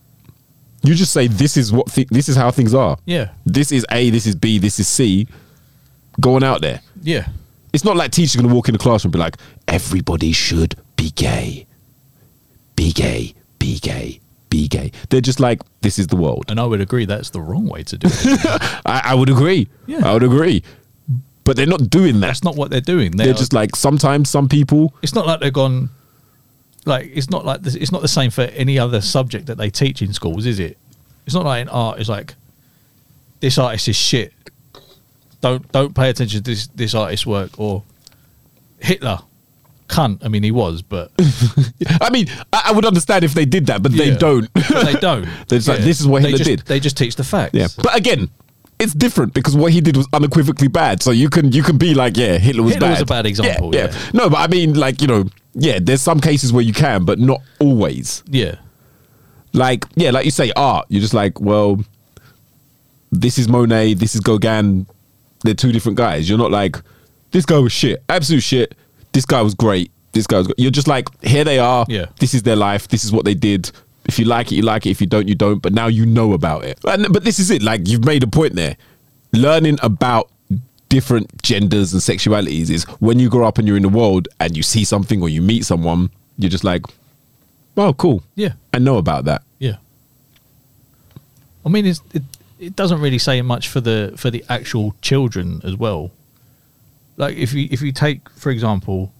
You just say this is what thi- this is how things are. Yeah. this is a this is b this is c. Going out there. Yeah. It's not like teachers gonna walk in the classroom and be like everybody should be gay. Be gay. Be gay be gay. They're just like this is the world. And I would agree that's the wrong way to do it. I, I would agree. Yeah. i would agree. But they're not doing that. That's not what they're doing. They're just like sometimes some people it's not like they've gone like it's not like this, it's not the same for any other subject that they teach in schools is it? It's not like in art it's like this artist is shit. Don't don't pay attention to this this artist's work or hitler cunt i mean he was but I mean, I, I would understand if they did that, but they Yeah. don't. But they don't They're just like, this is what they Hitler just, did. they just teach the facts yeah, but again, it's different because what he did was unequivocally bad. So you can you can be like, yeah, Hitler was Hitler bad. was a bad example, Yeah, yeah. No, but I mean, like you know, yeah, there's some cases where you can, but not always. yeah Like yeah, like you say, art. You're just like, well, this is Monet, this is Gauguin. They're two different guys. You're not like, this guy was shit, absolute shit. This guy was great. This guy was. Great. You're just like, here they are. Yeah. This is their life. This is what they did. If you like it, you like it. If you don't, you don't. But now you know about it. And, but this is it. Like you've made a point there. Learning about different genders and sexualities is when you grow up and you're in the world and you see something or you meet someone, you're just like, oh, cool. Yeah. I know about that. Yeah. I mean, it's, it it doesn't really say much for the for the actual children as well. Like if you if you take for example,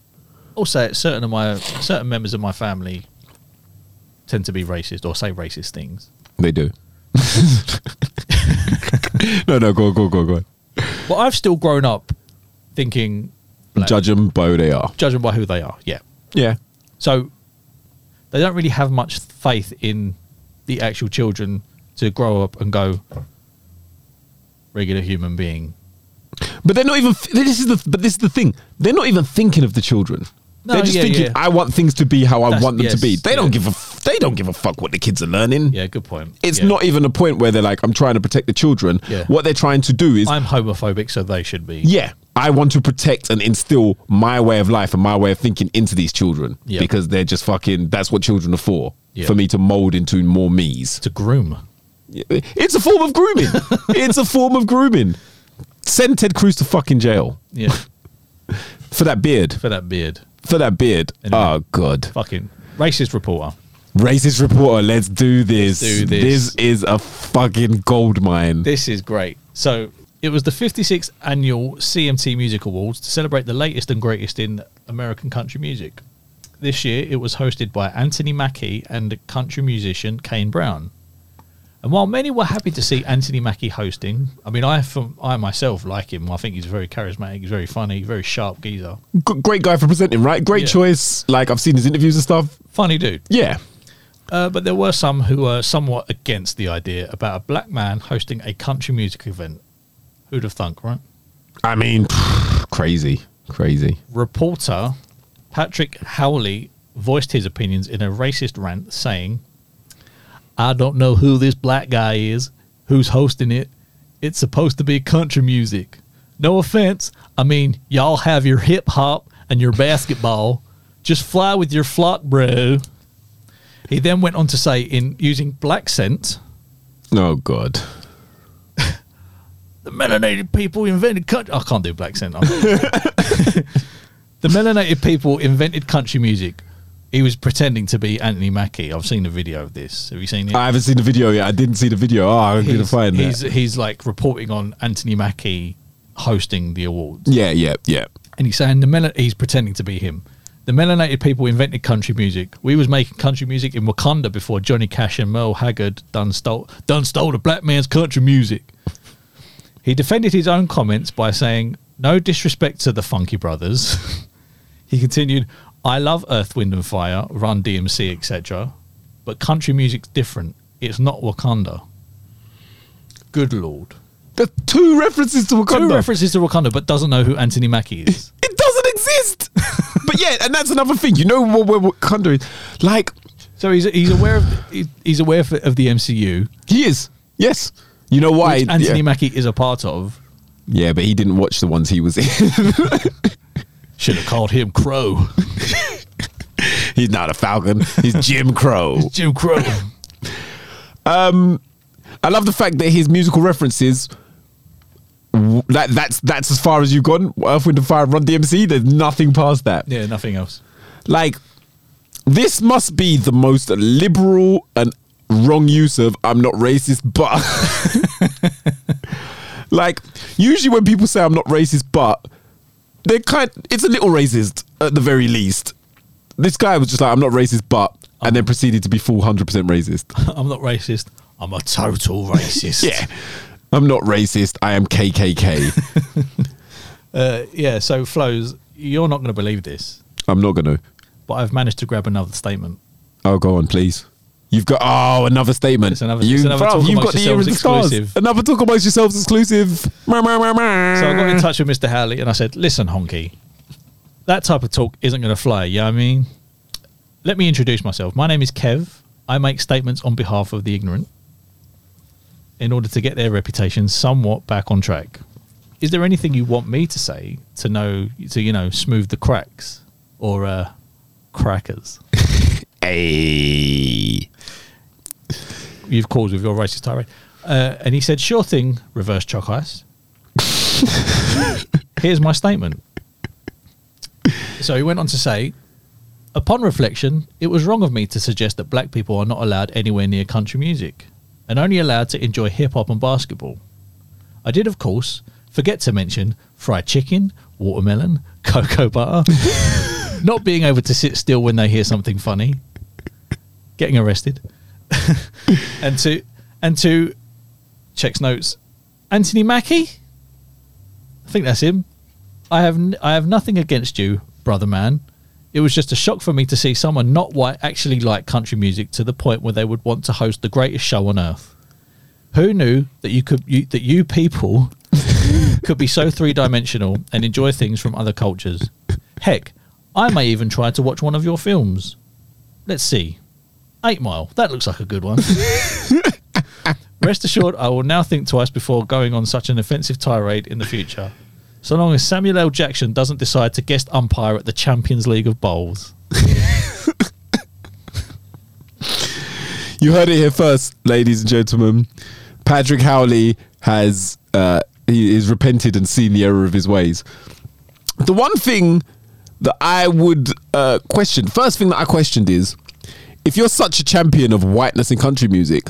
I'll say it, certain of my certain members of my family tend to be racist or say racist things. They do. no, no, go, on, go, on, go, on, go. on. But I've still grown up thinking, black, Judge them by who they are. judging by who they are. Yeah. Yeah. So they don't really have much faith in the actual children to grow up and go regular human being. But they're not even. This is the. But this is the thing. They're not even thinking of the children. No, they're just yeah, thinking, yeah. "I want things to be how I want them to be." yes, They don't give a. f- They don't give a fuck what the kids are learning. Yeah, good point. It's Yeah. not even a point where they're like, "I'm trying to protect the children." Yeah. What they're trying to do is, I'm homophobic, so they should be. yeah, I want to protect and instill my way of life and my way of thinking into these children Yeah. because they're just fucking. That's what children are for. Yeah. For me to mold into more me's. To groom. It's a form of grooming. it's a form of grooming. Send Ted Cruz to fucking jail Yeah. for that beard. for that beard. For that beard. Anyway. Oh god. Fucking racist reporter. Racist reporter. Let's do this. do this. is a fucking gold mine. This is great. So it was the 56th annual CMT Music Awards to celebrate the latest and greatest in American country music. This year it was hosted by Anthony Mackie and country musician Kane Brown. And while many were happy to see Anthony Mackie hosting, I mean, I from I myself like him. I think he's very charismatic. He's very funny. Very sharp geezer. G- great guy for presenting, right? Great Yeah. choice. Like I've seen his interviews and stuff. Funny dude. Yeah. Uh, but there were some who were somewhat against the idea about a black man hosting a country music event. Who'd have thunk, right? I mean, crazy, crazy. reporter Patrick Howley voiced his opinions in a racist rant, saying, I don't know who this black guy is, who's hosting it. It's supposed to be country music. No offense. I mean, y'all have your hip hop and your basketball. Just fly with your flock, bro. He then went on to say, in using black scent, Oh god. the melanated people invented country. I can't do black scent. The melanated people invented country music. He was pretending to be Anthony Mackie. I've seen a video of this. Have you seen it? I haven't seen the video yet. I didn't see the video. Oh, I'm gonna find he's, that. he's like reporting on Anthony Mackie hosting the awards, Yeah, yeah, yeah. and he's saying the mel- he's pretending to be him. The melanated people invented country music. We was making country music in Wakanda before Johnny Cash and Merle Haggard done stole done stole the black man's country music. He defended his own comments by saying, "No disrespect to the Funky Brothers." he continued, "I love Earth, Wind and Fire, Run DMC, etc. But country music's different. It's not Wakanda." Good lord. There's two references to Wakanda. Two references to Wakanda, but doesn't know who Anthony Mackie is. it doesn't exist. but yeah, and that's another thing. You know what, what Wakanda is? Like, So he's he's aware of he's aware of, of the MCU, he is. Yes. You know why? which Anthony yeah. Mackie is a part of. yeah, but he didn't watch the ones he was in. Should have called him Crow. He's not a Falcon. He's Jim Crow. Jim Crow. Um, I love the fact that his musical references. w- That that's that's as far as you've gone. Earth, Wind and Fire, Run DMC. There's nothing past that. yeah, nothing else. Like, this must be the most liberal and wrong use of "I'm not racist," but like usually when people say "I'm not racist," but they're kind. It's a little racist at the very least. This guy was just like, "I'm not racist," but and then proceeded to be full hundred percent racist. I'm not racist. I'm a total racist. Yeah. I'm not racist. I am KKK. Uh, yeah, so Flows, you're not going to believe this, I'm not going to. but I've managed to grab another statement. Oh, go on, please. You've got oh another statement. It's another- you, it's another bruv, talk you've got the ear of yourselves the stars. exclusive. Another talk amongst yourselves exclusive. So I got in touch with Mr. Howley and I said, listen, Honky, that type of talk isn't going to fly. You know I mean? Let me introduce myself. My name is Kev. I make statements on behalf of the ignorant in order to get their reputation somewhat back on track. Is there anything you want me to say to know, to, you know, smooth the cracks or uh, crackers? Hey. You've caused with your racist tirade. Uh, and he said, sure thing, reverse chalk ice. Here's my statement. So he went on to say, upon reflection, it was wrong of me to suggest that black people are not allowed anywhere near country music and only allowed to enjoy hip hop and basketball. I did, of course, forget to mention fried chicken, watermelon, cocoa butter, not being able to sit still when they hear something funny, getting arrested, and to and to checks notes, Anthony Mackie. I think that's him. I have n- I have nothing against you, brother man. It was just a shock for me to see someone not white actually like country music to the point where they would want to host the greatest show on earth. Who knew that you could you, that you people could be so three dimensional and enjoy things from other cultures? Heck, I may even try to watch one of your films. Let's see. Eight Mile. That looks like a good one. Rest assured, I will now think twice before going on such an offensive tirade in the future. So long as Samuel L. Jackson doesn't decide to guest umpire at the Champions League of Bowls. You heard it here first, ladies and gentlemen. Patrick Howley has uh, he is repented and seen the error of his ways. The one thing that I would uh, question, first thing that I questioned is, if you're such a champion of whiteness in country music,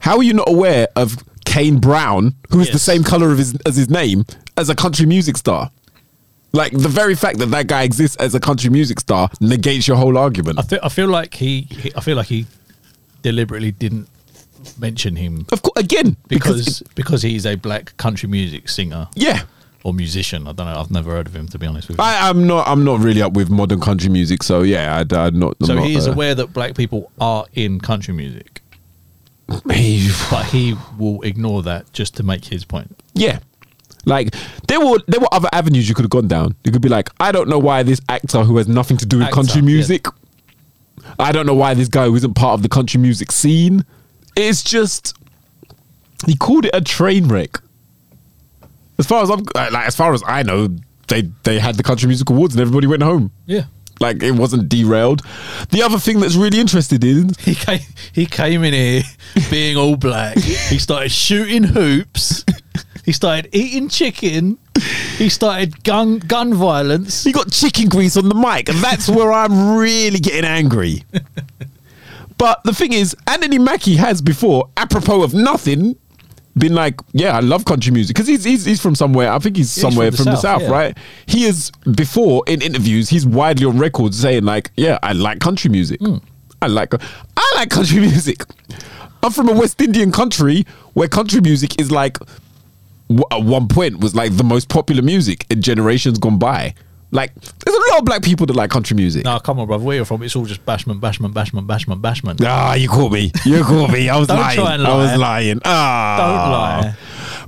how are you not aware of Kane Brown, who is the same color of his, as his name, as a country music star? Like the very fact that that guy exists as a country music star negates your whole argument. I feel I feel like he, he I feel like he deliberately didn't mention him Of course, again, because it- because he's a black country music singer yeah, or musician. I don't know. I've never heard of him to be honest with you. I, I'm not. I'm not really up with modern country music, so yeah, I, I'm not. I'm so not, he is uh, aware that black people are in country music, he- but he will ignore that just to make his point. yeah, like there were there were other avenues you could have gone down. You could be like, I don't know why this actor who has nothing to do with Actor, country yeah. music. I don't know why this guy who isn't part of the country music scene. It's just he called it a train wreck. As far as I'm uh, like, as far as I know, they they had the country music awards and everybody went home. Yeah. Like it wasn't derailed. The other thing that's really interested in He came, he came in here being all black. He started shooting hoops. He started eating chicken. He started gun gun violence. He got chicken grease on the mic, and that's where I'm really getting angry. But the thing is, Anthony Mackie has before, apropos of nothing, been like, "Yeah, I love country music," because he's, he's he's from somewhere. I think he's somewhere from from the South, south, yeah. right? He is before in interviews. He's widely on record saying like, "Yeah, I like country music. Hmm. I like I like country music. I'm from a West Indian country where country music is like." at one point was like the most popular music in generations gone by. Like, there's a lot of black people that like country music. No, come on, brother. Where you're from? It's all just bashment, bashment, bashment, bashment, bashment. Ah, you caught me. You caught me. I was Don't lying. try and I was lying. Ah, Don't lie.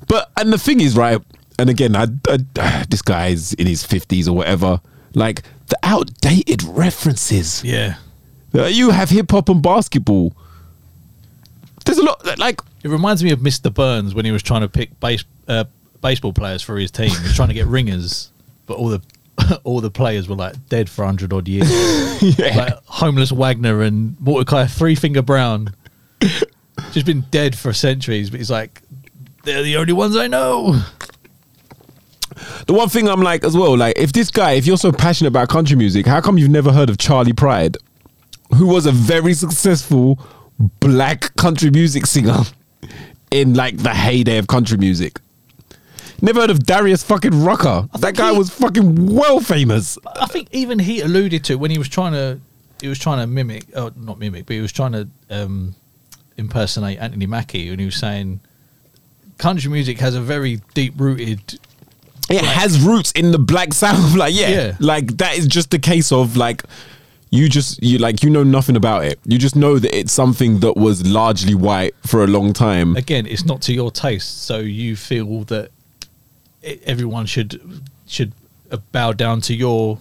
But and the thing is, right? And again, I, I this guy's in his fifties or whatever. Like the outdated references. Yeah. Uh, you have hip hop and basketball. There's a lot like It reminds me of Mr. Burns when he was trying to pick base, uh, baseball players for his team. He was trying to get ringers, but all the all the players were like dead for hundred odd years. yeah. Like Honus Wagner and Mordecai Three Finger Brown, just been dead for centuries. But he's like, they're the only ones I know. The one thing I'm like as well, like if this guy, if you're so passionate about country music, how come you've never heard of Charley Pride, who was a very successful black country music singer in like the heyday of country music? Never heard of Darius fucking Rucker. That guy he- was fucking well famous. I think even he alluded to when he was trying to, he was trying to mimic, oh, not mimic, but he was trying to um, impersonate Anthony Mackie, and he was saying, country music has a very deep rooted. It has roots in the black south. Like, yeah, Yeah. like that is just a case of like you just you like you know nothing about it. You just know that it's something that was largely white for a long time. Again, it's not to your taste, so you feel that everyone should should bow down to your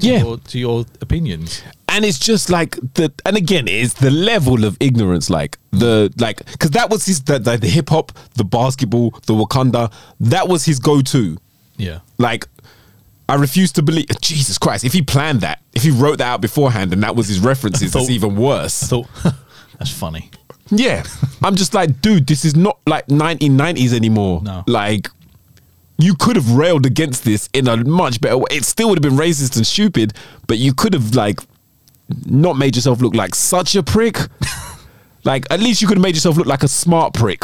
to Yeah. your, to your opinions. and it's just like the and again it's the level of ignorance like the like because that was his the, the, the hip-hop the basketball the wakanda that was his go-to Yeah, like i refuse to believe jesus christ if he planned that if he wrote that out beforehand and that was his references thought- it's even worse I thought that's funny. yeah i'm just like dude this is not like 1990s anymore No. like you could have railed against this in a much better way. It still would have been racist and stupid, but you could have like not made yourself look like such a prick. like at least you could have made yourself look like a smart prick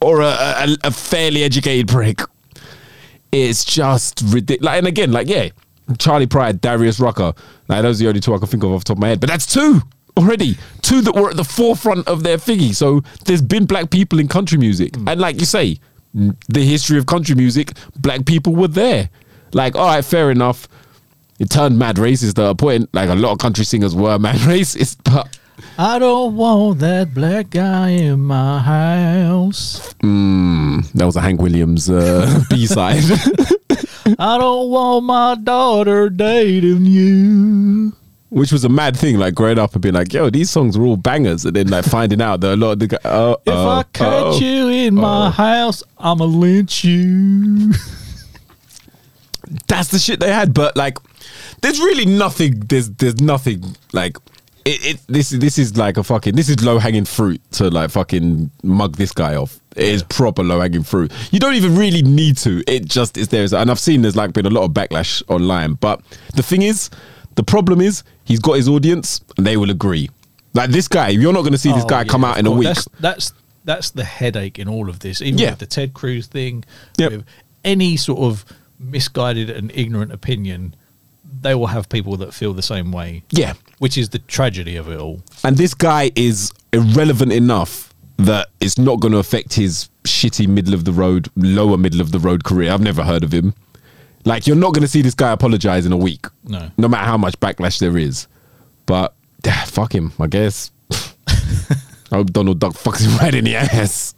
or a, a, a fairly educated prick. It's just ridiculous. Like, and again, like yeah, Charley Pride, Darius Rucker. Like those are the only two I can think of off the top of my head. But that's two already. Two that were at the forefront of their thingy. So there's been black people in country music, and like you say, mm, the history of country music, black people were there. Like, all right, fair enough. It turned mad racist at a point. Like a lot of country singers were mad racist, but I don't want that black guy in my house. mm, that was a Hank Williams uh, B side. I don't want my daughter dating you. Which was a mad thing, like growing up and being like, "Yo, these songs were all bangers," and then like finding out that a lot of the guys, oh, uh, If oh, I uh, catch oh. you in my house, I'ma lynch you. that's the shit they had. But like, there's really nothing. There's there's nothing like. It, it this this is like a fucking this is low hanging fruit to like fucking mug this guy off. It is proper low hanging fruit. You don't even really need to. It just is there. And I've seen there's like been a lot of backlash online. But the thing is, the problem is he's got his audience and they will agree. Like this guy, you're not going to see this Oh, guy yeah, come out in a week. That's that's that's the headache in all of this. Even Yeah. with the Ted Cruz thing, Yep. with any sort of misguided and ignorant opinion, they will have people that feel the same way. Yeah. Which is the tragedy of it all. And this guy is irrelevant enough that it's not going to affect his shitty middle of the road, lower middle of the road career. I've never heard of him. Like, you're not going to see this guy apologize in a week. No. No matter how much backlash there is. But, yeah, fuck him, I guess. I hope Donald Duck fucks him right in the ass.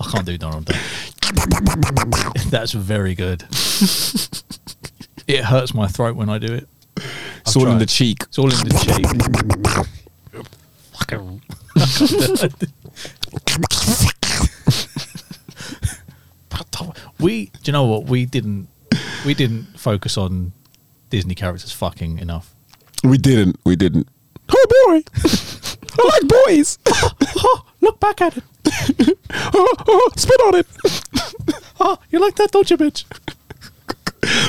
I can't do Donald Duck. That's very good. it hurts my throat when I do it. It's I've all in the cheek. It's all in the cheek. Fucking- we, do you know what? We didn't, we didn't focus on Disney characters fucking enough. We didn't. We didn't. Oh, boy. I like boys. Oh, oh, look back at it. oh, oh, spit on it. Oh, you like that, don't you, bitch?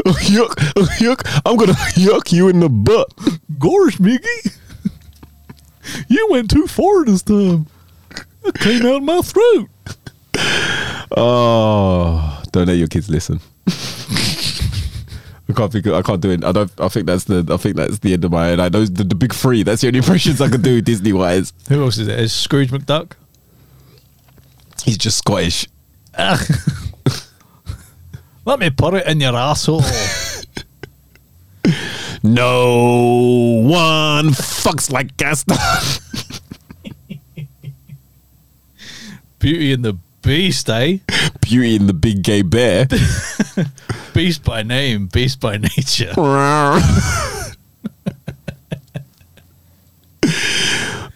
Oh, yuck. Oh, yuck. I'm to yuck you in the butt. Gosh, Miggy. You went too far this time. It came out my throat. Oh, don't let your kids listen. I can't think. I can't do it. I don't. I think that's the. I think that's the end of my. I know the, the big three. That's the only impressions I can do Disney wise. Who else is it? Is Scrooge McDuck? He's just Scottish. Ah. Let me put it in your asshole. No one fucks like Gaston. Beauty and the Beast, eh? Beauty and the Big Gay Bear. Beast by name, beast by nature.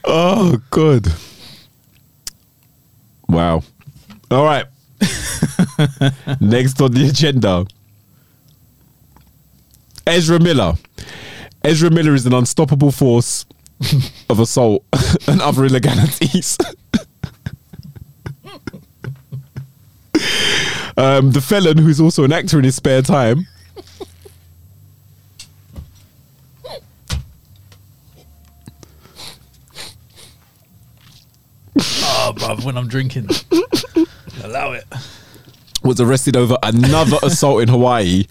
oh, good. Wow. All right. Next on the agenda Ezra Miller. Ezra Miller is an unstoppable force of assault and other illegalities. Um, the felon, who's also an actor in his spare time, Oh, bruv, when I'm drinking. Allow it. was arrested over another assault in Hawaii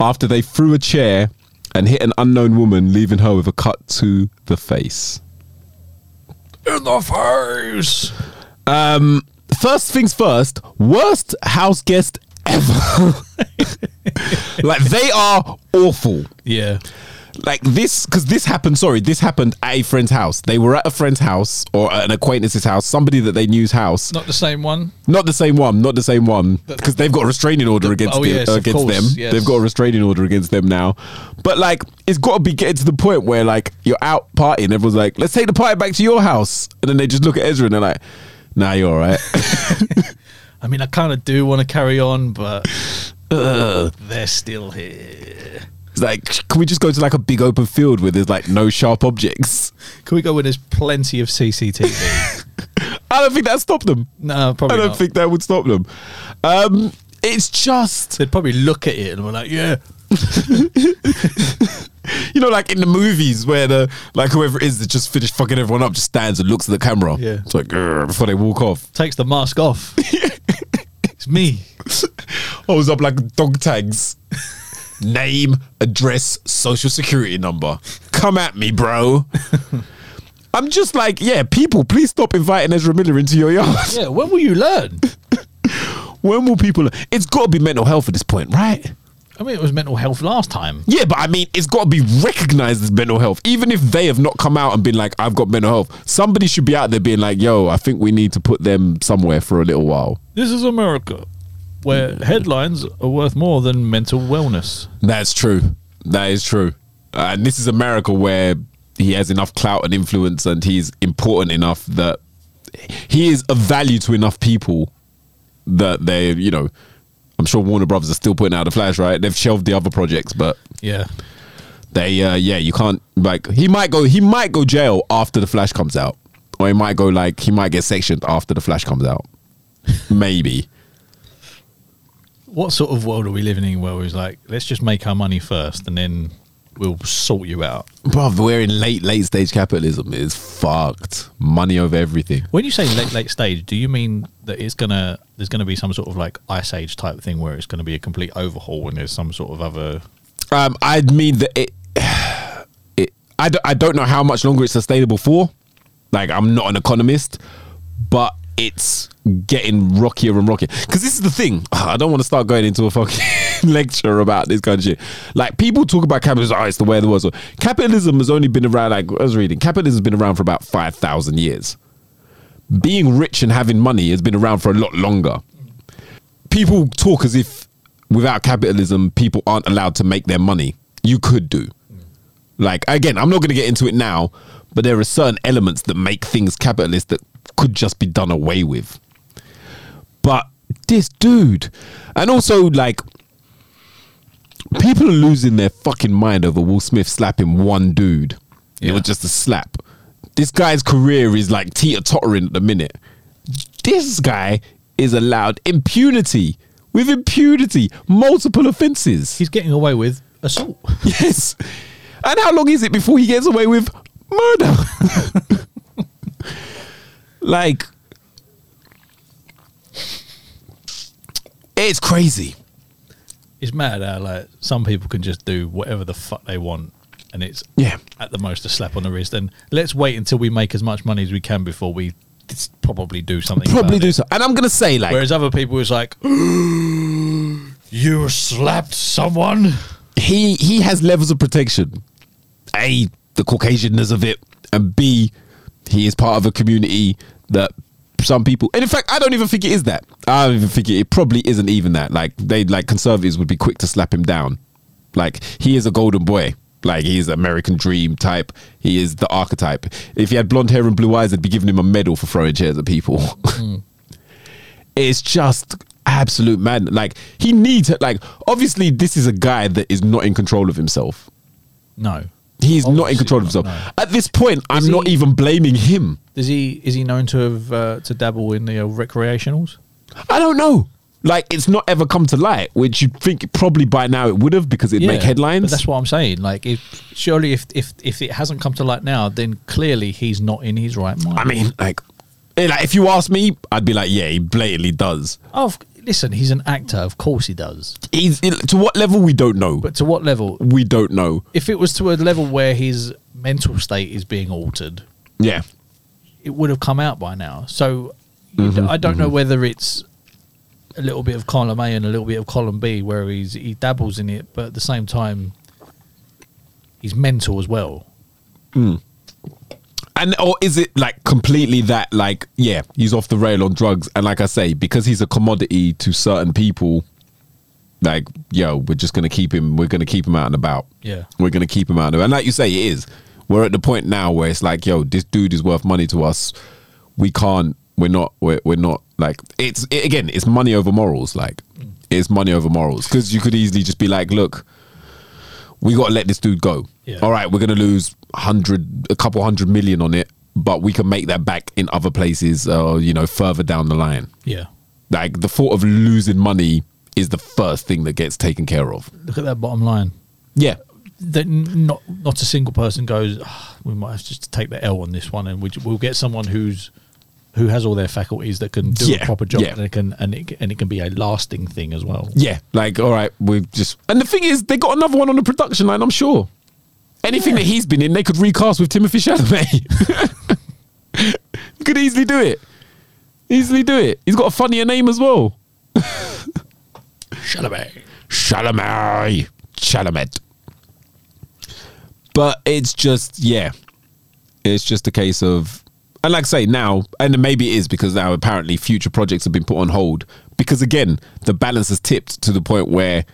after they threw a chair and hit an unknown woman, leaving her with a cut to the face. In the face. Um, first things first, worst house guest ever. like they are awful. Yeah. Like this, because this happened. Sorry, this happened at a friend's house. They were at a friend's house or an acquaintance's house, somebody that they knew's house. Not the same one. Not the same one. Not the same one. Because they've got a restraining order against oh, them, yes, against course, them. yes. They've got a restraining order against them now. But like, it's got to be getting to the point where like you're out partying, everyone's like, "Let's take the party back to your house," and then they just look at Ezra and they're like, "Nah, you're all right." I mean, I kind of do want to carry on, but they're still here. it's like, can we just go to like a big open field where there's like no sharp objects? Can we go where there's plenty of CCTV? I don't think that stopped them. no, probably. I don't not. think that would stop them. Um, it's just They'd probably look at it and we're like, yeah. you know, like in the movies where the like whoever it is that just finished fucking everyone up just stands and looks at the camera. Yeah. It's like before they walk off. Takes the mask off. it's me. Holds up like dog tags. Name, address, social security number. Come at me, bro. I'm just like, yeah, people, please stop inviting Ezra Miller into your yard. Yeah, when will you learn? When will people? It's got to be mental health at this point, right? I mean, it was mental health last time. Yeah, but I mean, it's got to be recognized as mental health. Even if they have not come out and been like, I've got mental health, somebody should be out there being like, yo, I think we need to put them somewhere for a little while. This is America, where headlines are worth more than mental wellness. That's true. That is true. Uh, and this is America where he has enough clout and influence and he's important enough that he is of value to enough people that they, you know, I'm sure Warner Brothers are still putting out the Flash, right? They've shelved the other projects, but Yeah. they, uh, yeah, you can't like. He might go. He might go jail after the Flash comes out, or he might go like he might get sectioned after the Flash comes out. Maybe. What sort of world are we living in where it's like, let's just make our money first and then we'll sort you out? Bruv, we're in late, late stage capitalism. It's fucked. Money over everything. When you say late late stage, do you mean that it's gonna there's gonna be some sort of like ice age type thing where it's gonna be a complete overhaul and there's some sort of other Um, I mean that it, it. I, d- I don't know how much longer it's sustainable for. Like, I'm not an economist, but it's getting rockier and rockier. Because this is the thing. I don't want to start going into a fucking lecture about this kind of shit. Like, people talk about capitalism. Oh, it's the way of the world. So capitalism has only been around. Like I was reading, capitalism has been around for about five thousand years. Being rich and having money has been around for a lot longer people talk as if without capitalism, people aren't allowed to make their money. You could do. Like, again, I'm not going to get into it now, but there are certain elements that make things capitalist that could just be done away with. But this dude, and also, like, people are losing their fucking mind over Will Smith slapping one dude. It was just a slap. This guy's career is like teeter tottering at the minute this guy is allowed impunity with impunity, multiple offences. he's getting away with assault. Yes. And how long is it before he gets away with murder? like, it's crazy. It's mad how like some people can just do whatever the fuck they want and it's Yeah. at the most a slap on the wrist and let's wait until we make as much money as we can before we probably do something Probably do it. so. And I'm going to say, like, whereas other people it's like you slapped someone he he has levels of protection. A, the Caucasianness of it, and B, he is part of a community that some people, and in fact, I don't even think it is that. I don't even think it, it probably isn't even that. Like they, like conservatives would be quick to slap him down. Like he is a golden boy. Like he's American dream type. He is the archetype. If he had blonde hair and blue eyes, they'd be giving him a medal for throwing chairs at people. Hmm. it's just absolute man. Like he needs like obviously this is a guy that is not in control of himself. no He's not in control of himself. no. At this point, I'm Is not even blaming him. is he is he known to have uh, to dabble in the uh, recreationals I don't know. Like it's not ever come to light, which you'd think probably by now it would have because it'd make headlines. That's what I'm saying. Like, if surely if if if it hasn't come to light now, then clearly he's not in his right mind. I mean, like, eh, like if you ask me, I'd be like, yeah, he blatantly does. oh, listen, he's an actor. Of course he does. He's to what level we don't know. But to what level? we don't know. If it was to a level where his mental state is being altered, Yeah, it would have come out by now. So Mm-hmm, I don't know whether it's a little bit of column A and a little bit of column B, where he's he dabbles in it, but at the same time, he's mental as well. And or is it like completely that like yeah, he's off the rail on drugs, and like I say, because he's a commodity to certain people. Like, yo, we're just gonna keep him. We're gonna keep him out and about. Yeah. we're gonna keep him out and about. And like you say, it is. We're at the point now where it's like, yo, this dude is worth money to us. We can't. We're not. We're, we're not like. It's it, again. It's money over morals. Like, it's money over morals. Because you could easily just be like, look, we got to let this dude go. Yeah. All right, we're gonna lose hundred, a couple hundred million on it, but we can make that back in other places. Uh, you know, further down the line. Yeah. Like the thought of losing money is the first thing that gets taken care of. Look at that bottom line. Yeah. that not not a single person goes. "Ah, we might have just to take the L on this one, and we, we'll get someone who's who has all their faculties that can do Yeah, a proper job, yeah. and it can and it, and it can be a lasting thing as well. Yeah, like all right, we've just and the thing is, they got another one on the production line. I'm sure. Anything that he's been in, they could recast with Timothée Chalamet. could easily do it. Easily do it. He's got a funnier name as well. Chalamet. Chalamet. Chalamet. But it's just, yeah. It's just a case of, and like I say, now, and maybe it is because now apparently future projects have been put on hold. Because again, the balance has tipped to the point where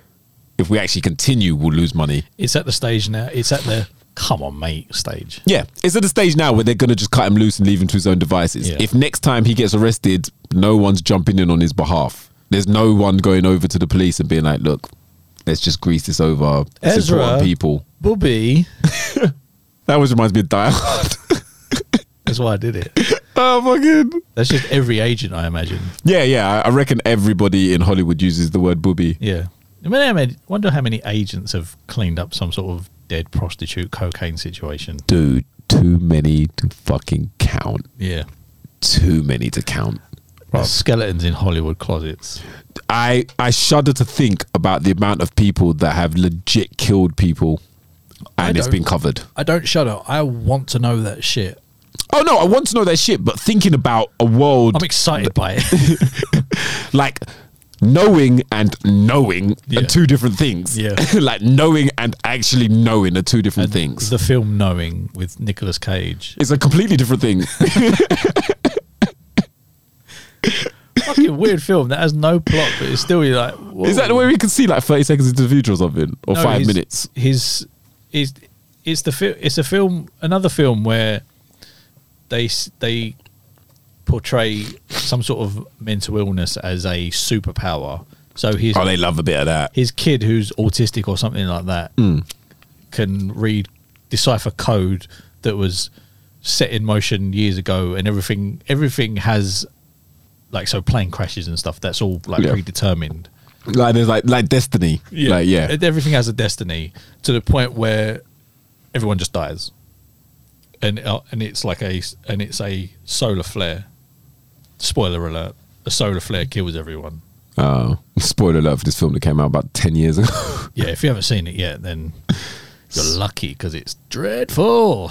if we actually continue, we'll lose money. It's at the stage now. It's at the come on, mate stage. Yeah, it's at the stage now where they're going to just cut him loose and leave him to his own devices. Yeah. If next time he gets arrested, no one's jumping in on his behalf. There's no one going over to the police and being like, "Look, let's just grease this over." It's Ezra. people. Booby. That always reminds me of Die Hard. That's why I did it. oh fucking That's just every agent, I imagine. yeah, yeah. I reckon everybody in Hollywood uses the word booby. Yeah. I mean, I mean, wonder how many agents have cleaned up some sort of dead prostitute cocaine situation. Dude, too many to fucking count. Yeah. Too many to count. Skeletons in Hollywood closets. I I shudder to think about the amount of people that have legit killed people, and it's been covered. I don't shudder. I want to know that shit. Oh no, I want to know that shit, but thinking about a world I'm excited by it. like knowing and knowing Yeah. are two different things. Yeah. like knowing and actually knowing are two different things. the film Knowing with Nicolas Cage. it's a completely different thing. Fucking weird film that has no plot, but it's still you're like. Whoa. Is that the way we can see like thirty seconds into the future or something, or No, five his- minutes? His is it's the fi- it's a film another film where they they portray some sort of mental illness as a superpower. So his Oh, they love a bit of that. his kid who's autistic or something like that Hmm. can read decipher code that was set in motion years ago and everything everything has like so plane crashes and stuff that's all like Yeah. predetermined Like there's like like destiny. Like yeah. Everything has a destiny to the point where everyone just dies and uh, and it's like a and it's a solar flare spoiler alert a solar flare kills everyone Oh, spoiler alert for this film that came out about ten years ago. yeah if you haven't seen it yet then you're lucky because it's dreadful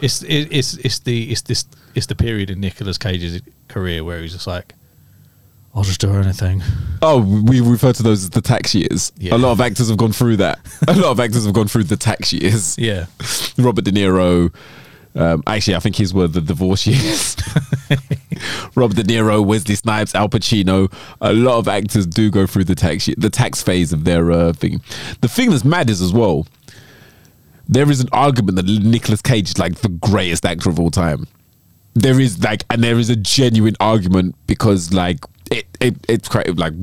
it's it, it's it's the it's this it's the period in Nicolas Cage's career where he's just like I'll just do anything oh, we refer to those as the tax years. Yeah. A lot of actors have gone through that. a lot of actors have gone through the tax years. yeah Robert De Niro. Um, actually, I think his were the divorce years. Robert De Niro, Wesley Snipes, Al Pacino. A lot of actors do go through the tax the tax phase of their uh, thing. The thing that's mad is as well. There is an argument that Nicolas Cage is like the greatest actor of all time. There is like, and there is a genuine argument because like it, it it's quite like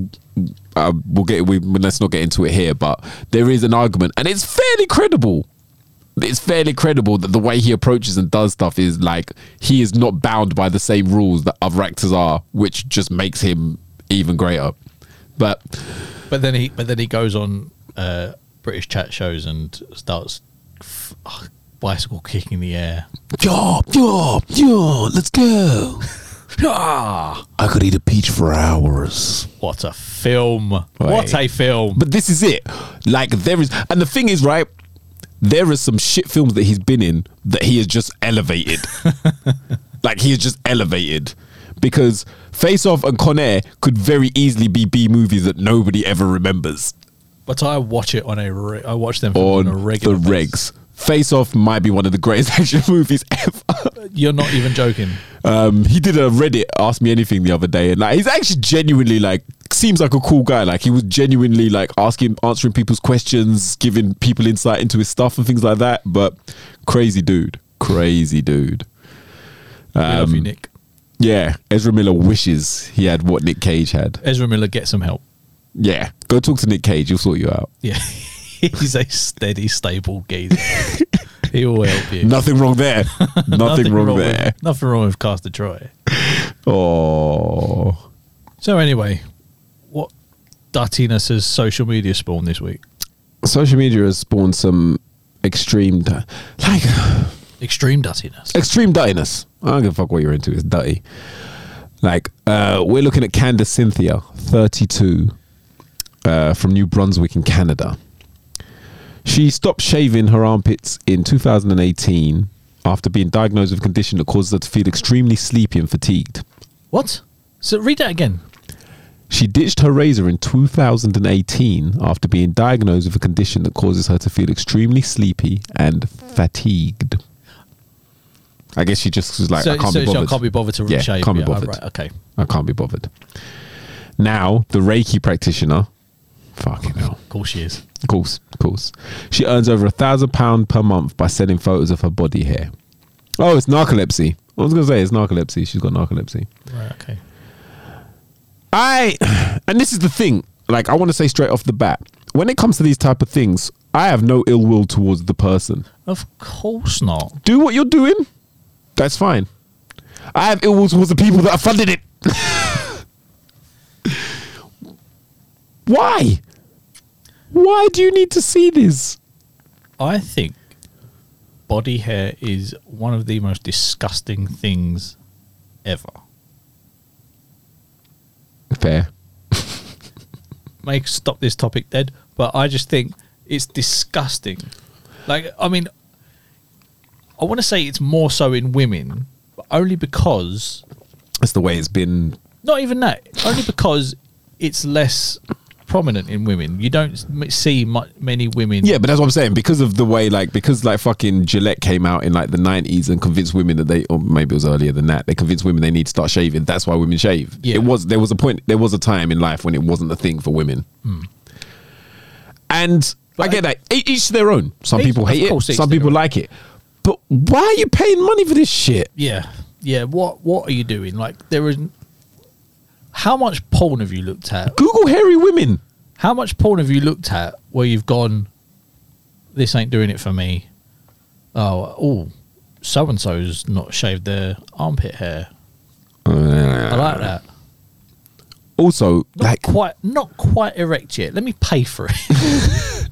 uh, we'll get we let's not get into it here, but there is an argument, and it's fairly credible it's fairly credible that the way he approaches and does stuff is like he is not bound by the same rules that other actors are, which just makes him even greater. But But then he, but then he goes on uh, British chat shows and starts f- ugh, bicycle kicking the air. yo, yo, yo, let's go. Ah, I could eat a peach for hours. What a film! What a film! But this is it. Like there is, and the thing is, right? There are some shit films that he's been in that he has just elevated. like he has just elevated because Face Off and Con Air could very easily be B movies that nobody ever remembers. But I watch it on a. Re- I watch them on on, a regular. the regs. Face Off might be one of the greatest action movies ever. You're not even joking. Um, he did a Reddit Ask Me Anything the other day, and like he's actually genuinely like seems like a cool guy. Like he was genuinely like asking, answering people's questions, giving people insight into his stuff and things like that. But crazy dude, crazy dude. Love you, Um, Nick. Yeah, Ezra Miller wishes he had what Nick Cage had. Ezra Miller, get some help. Yeah, go talk to Nick Cage. He'll sort you out. Yeah, he's a steady, stable geezer. he will help you. Nothing wrong there. Nothing, wrong, there. With, nothing wrong with Castor Troy. Oh. So anyway, dirtiness has social media spawned this week? social media has spawned some extreme, like Extreme dirtiness. extreme dirtiness. I don't give a fuck what you're into. It's dutty. Like uh, we're looking at Candace Cynthia, 32, uh, from New Brunswick in Canada. She stopped shaving her armpits in 2018 after being diagnosed with a condition that causes her to feel extremely sleepy and fatigued. What? So read that again. She ditched her razor in 2018 after being diagnosed with a condition that causes her to feel extremely sleepy and fatigued. I guess she just was like, so I can't so be bothered. can't be bothered to Yeah, shave. can't be bothered. right, okay. I can't be bothered. Now, the Reiki practitioner, fucking hell. Of course she is. Of course, of course. She earns over a thousand pound per month by selling photos of her body hair. Oh, it's narcolepsy. I was gonna say it's narcolepsy. She's got narcolepsy. Right, okay. I and this is the thing. Like I want to say straight off the bat, when it comes to these type of things, I have no ill will towards the person. Of course not. Do what you're doing. That's fine. I have ill will towards the people that have funded it. Why? Why do you need to see this? I think body hair is one of the most disgusting things ever. Fair. Make stop this topic dead, but I just think it's disgusting. Like, I mean, I want to say it's more so in women, but only because That's the way it's been. not even that, only because it's less prominent in women. You don't see many women. Yeah, but that's what I'm saying. Because of the way, like, because like fucking Gillette came out in like the 90s and convinced women that they, or maybe it was earlier than that, they convinced women they need to start shaving. That's why women shave. Yeah. It was, there was a point, there was a time in life when it wasn't a thing for women. Hmm. And I get that. Each their own. Some Each- people hate it, some people own. like it. But why are you paying money for this shit? Yeah, yeah. What What are you doing? Like, there is. How much porn have you looked at? Google hairy women. How much porn have you looked at where you've gone, this ain't doing it for me? Oh, oh, so and so's not shaved their armpit hair. I like that. Also, Not like, quite, not quite erect yet. Let me pay for it.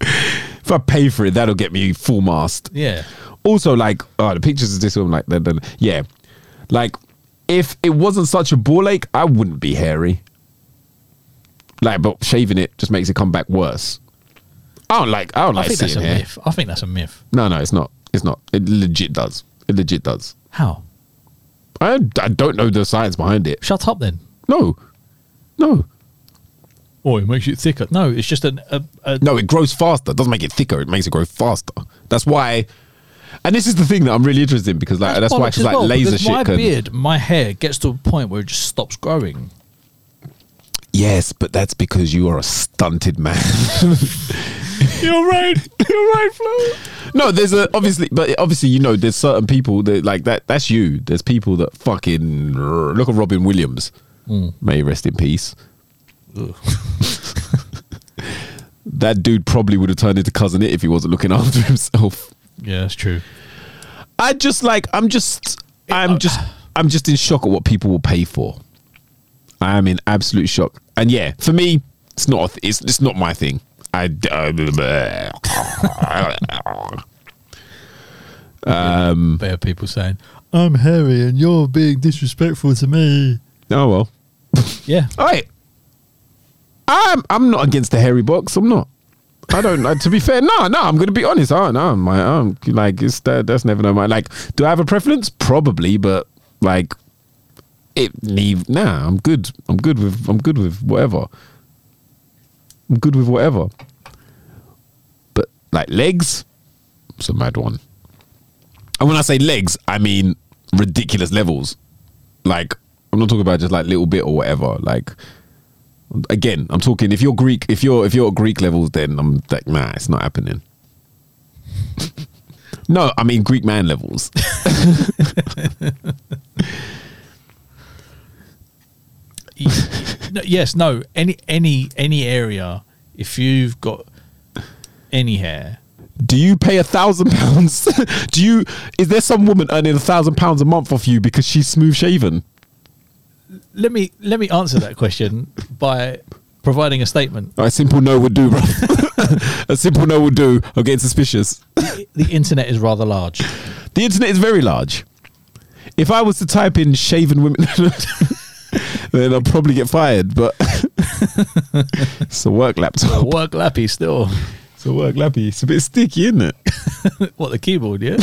if I pay for it, that'll get me full mast. yeah, also like oh the pictures of this woman, like the, the, yeah like if it wasn't such a ball ache i wouldn't be hairy. Like but shaving it just makes it come back worse. I don't like i don't I like think that's a seeing hair. myth. I think that's a myth. no no it's not. It's not. It legit does. It legit does. How? i, I don't know the science behind it. Shut up then. no. No. Oh, it makes it thicker. No, it's just an, a, a no it grows faster. It doesn't make it thicker. It makes it grow faster. That's why and this is the thing that i'm really interested in because like that's, why bollocks because as like well, laser shit My can beard, my hair gets to a point where it just stops growing. yes but that's because you are a stunted man You're right. You're right, Flo. No, there's a obviously, but obviously, you know, there's certain people that like that. That's you. There's people that fucking look at Robin Williams. Hmm. May he rest in peace. that dude probably would have turned into cousin it if he wasn't looking after himself. Yeah, that's true. I just like I'm just I'm just I'm just in shock at what people will pay for. I am in absolute shock. And yeah, for me, it's not a th- it's it's not my thing. I um Better people saying, "I'm hairy and you're being disrespectful to me." oh well. Yeah, All right. I'm I'm not against the hairy box. I'm not. I don't. uh, to be fair, no, no. I'm gonna be honest. I no, my um, like it's that, that's never no my like. Do I have a preference? Probably, but like, it leave. Nah, I'm good. I'm good with. I'm good with whatever. I'm good with whatever. But like legs, it's a mad one. And when I say legs, I mean ridiculous levels. Like I'm not talking about just like little bit or whatever. Like again, I'm talking if you're Greek, if you're if you're at Greek levels, then I'm like, nah, it's not happening. no, I mean Greek man levels. yes, no. Any any any area, if you've got any hair, Do you pay a thousand pounds? Do you? Is there some woman earning a thousand pounds a month off you because she's smooth shaven? Let me let me answer that question by providing a statement. A simple no would do, bro. a simple no would do. I'm getting suspicious. The internet is rather large. The internet is very large. If I was to type in shaven women, then I'll probably get fired. But it's a work laptop. A Work lappy still. It's a work lappy. It's a bit sticky, isn't it? What the keyboard? Yeah.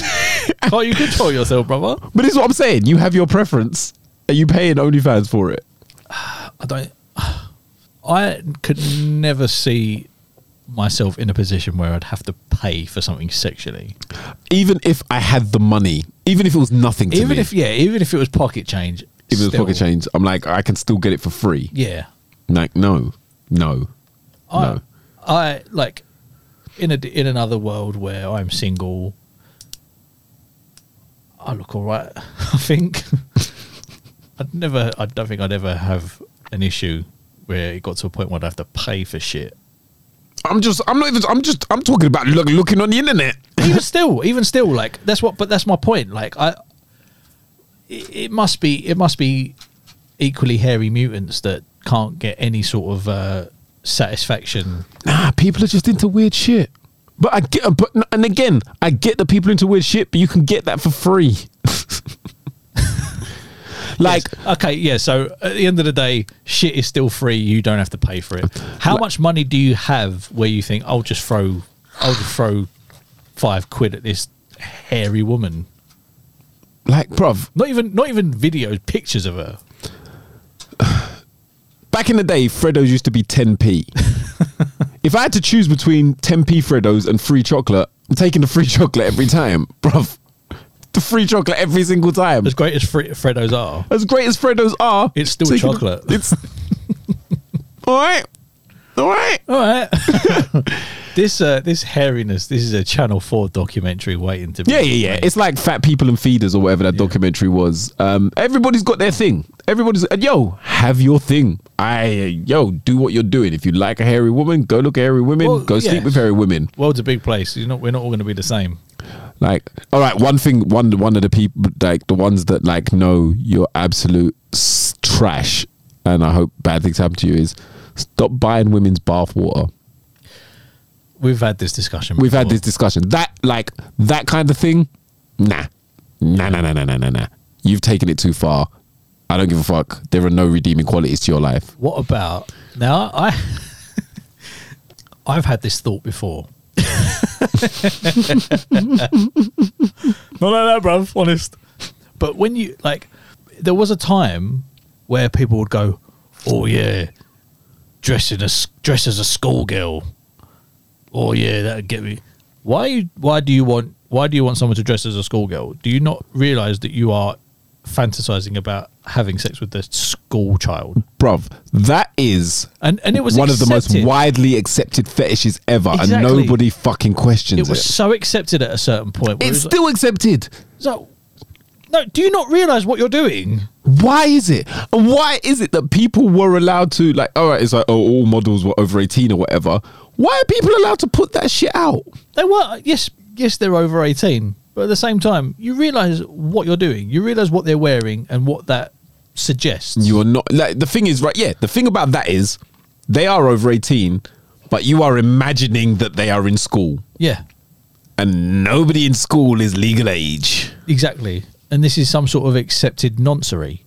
Can't you control yourself, brother? But it's what I'm saying. You have your preference. Are you paying OnlyFans for it? I don't. I could never see myself in a position where I'd have to pay for something sexually. Even if I had the money, even if it was nothing to even me, if yeah, even if it was pocket change. if it was still, pocket change, I'm like, I can still get it for free. Yeah. Like, no, no, I, no. I like in a in another world where I'm single. I look all right. I think. I'd never. I don't think I'd ever have an issue where it got to a point where I'd have to pay for shit. I'm just. I'm not even. I'm just. I'm talking about look, looking on the internet. even still, even still, like that's what. But that's my point. Like I, it, it must be. It must be equally hairy mutants that can't get any sort of uh, satisfaction. Nah, people are just into weird shit. But I get. But and again, I get the people into weird shit, but you can get that for free. like. Yes. okay, yeah. So at the end of the day, shit is still free. You don't have to pay for it. How Like- much money do you have where you think I'll just throw, I'll just throw five quid at this hairy woman? Like, bruv, Not even, not even videos, pictures of her. back in the day, Freddos used to be 10p. if I had to choose between 10p Freddos and free chocolate, I'm taking the free chocolate every time, bruv. The free chocolate every single time. As great as Fre- Freddos are, As great as Freddos are, It's still taking- chocolate. It's all right, all right. All right. this uh, this hairiness. This is a Channel Four documentary waiting to be. Yeah, yeah, yeah. made. It's like fat people and feeders or whatever that documentary was. Um, everybody's got their thing. Everybody's and yo, have your thing. I yo, do what you're doing. If you like a hairy woman, go look at hairy women. Well, go sleep with hairy women. world's a big place. You're not. We're not all going to be the same. Like, all right, one thing, one one of the people, like the ones that like know you're absolute s- trash, and I hope bad things happen to you is stop buying women's bath water. We've had this discussion. We've had this discussion. That like that kind of thing. Nah, nah, nah, nah, nah, nah, nah, nah. You've taken it too far. I don't give a fuck. There are no redeeming qualities to your life. What about now? I I've had this thought before no, no, no, bruv. Honest. But when you like, there was a time where people would go, "Oh yeah, dress in a dress as a schoolgirl." Oh yeah, that'd get me. Why? Why do you want? Why do you want someone to dress as a schoolgirl? Do you not realize that you are fantasizing about having sex with the school child? Bruv, that is And and it was one of the most widely accepted fetishes ever, and nobody fucking questions It it. was so accepted at a certain point. it's it was still accepted. like, so, no, do you not realize what you're doing? Why is it? And why is it that people were allowed to like? All right, it's like oh, all models were over eighteen or whatever. Why are people allowed to put that shit out? They were yes, yes, they're over eighteen, but at the same time, you realize what you're doing. You realize what they're wearing and what that suggests. You are not like the thing is right. Yeah, the thing about that is they are over eighteen, but you are imagining that they are in school, yeah, and nobody in school is legal age. exactly. And this is some sort of accepted noncery.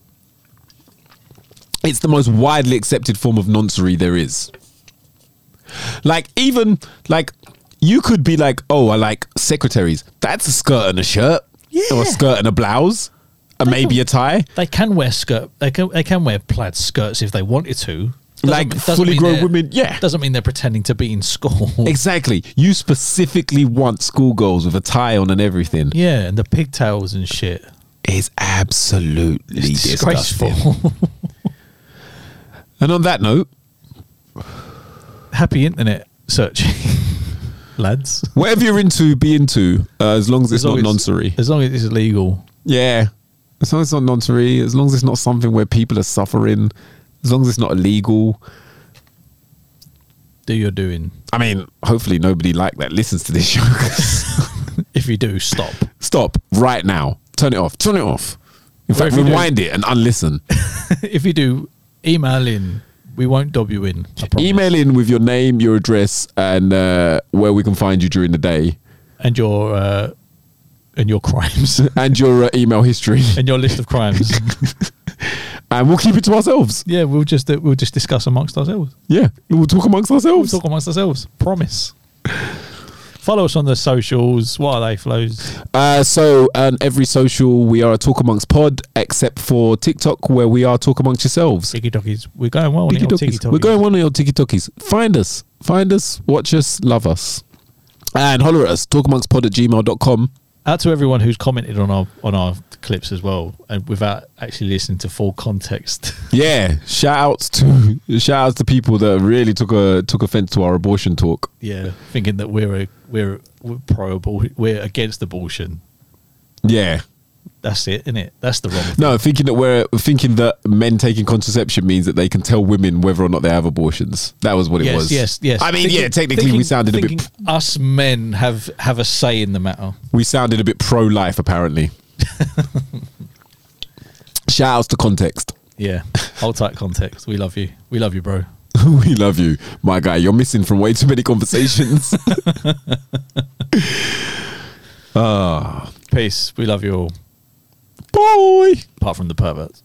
It's the most widely accepted form of noncery there is. Like even like you could be like, oh, I like secretaries. That's a skirt and a shirt, or a skirt and a blouse, uh, and maybe a tie. They can wear skirt. They can. They can wear plaid skirts if they wanted to. Doesn't- Like doesn't fully grown women, yeah. Doesn't mean they're pretending to be in school. Exactly. You specifically want schoolgirls with a tie on and everything. yeah, and the pigtails and shit. It's absolutely It's disgraceful. And on that note, Happy internet searching, lads. whatever you're into, be into, uh, as long as it's not as- noncery. As long as it's legal. Yeah. As long as it's not noncery, as long as it's not something where people are suffering, as long as it's not illegal. Do your doing. I mean, hopefully nobody like that listens to this show. If you do, stop. Stop right now. Turn it off. Turn it off. In Or fact, you do- rewind it and unlisten. if you do, email in. We won't dob you in. Email in with your name, your address, and uh, where we can find you during the day, and your uh, and your crimes and your uh, email history, and your list of crimes. and we'll keep it to ourselves. yeah, we'll just uh, we'll just discuss amongst ourselves. Yeah, we'll talk amongst We'll ourselves. talk amongst ourselves. Promise. Follow us on the socials. What are they, flows? Uh, so, on every social, we are a Talk Amongst Pod, except for TikTok, where we are Talk Amongst Yourselves. Tiki Talkies. We're going well. on Tiki Tiki. We're going one of your Tiki Talkies. Find us. Find us. Watch us. Love us. And holler at us. Talk amongst pod at gmail.com. out to everyone who's commented on our on our clips as well, and without actually listening to full context. Yeah. Shout outs to shout outs to people that really took a took offense to our abortion talk. yeah, thinking that we're a we're, we're pro abortion, we're against abortion. Yeah. That's it, isn't it? That's the wrong. No, thinking that we're thinking that men taking contraception means that they can tell women whether or not they have abortions. That was what it yes, was. yes, yes. Yes. I mean, Thinking- yeah, technically we sounded a bit thinking us men have have a say in the matter. we sounded a bit pro life apparently. Shout outs to context. Yeah, hold tight context. We love you. We love you, bro. we love you, my guy. You're missing from way too many conversations. ah, Peace. We love you all, Bye. Apart from the perverts.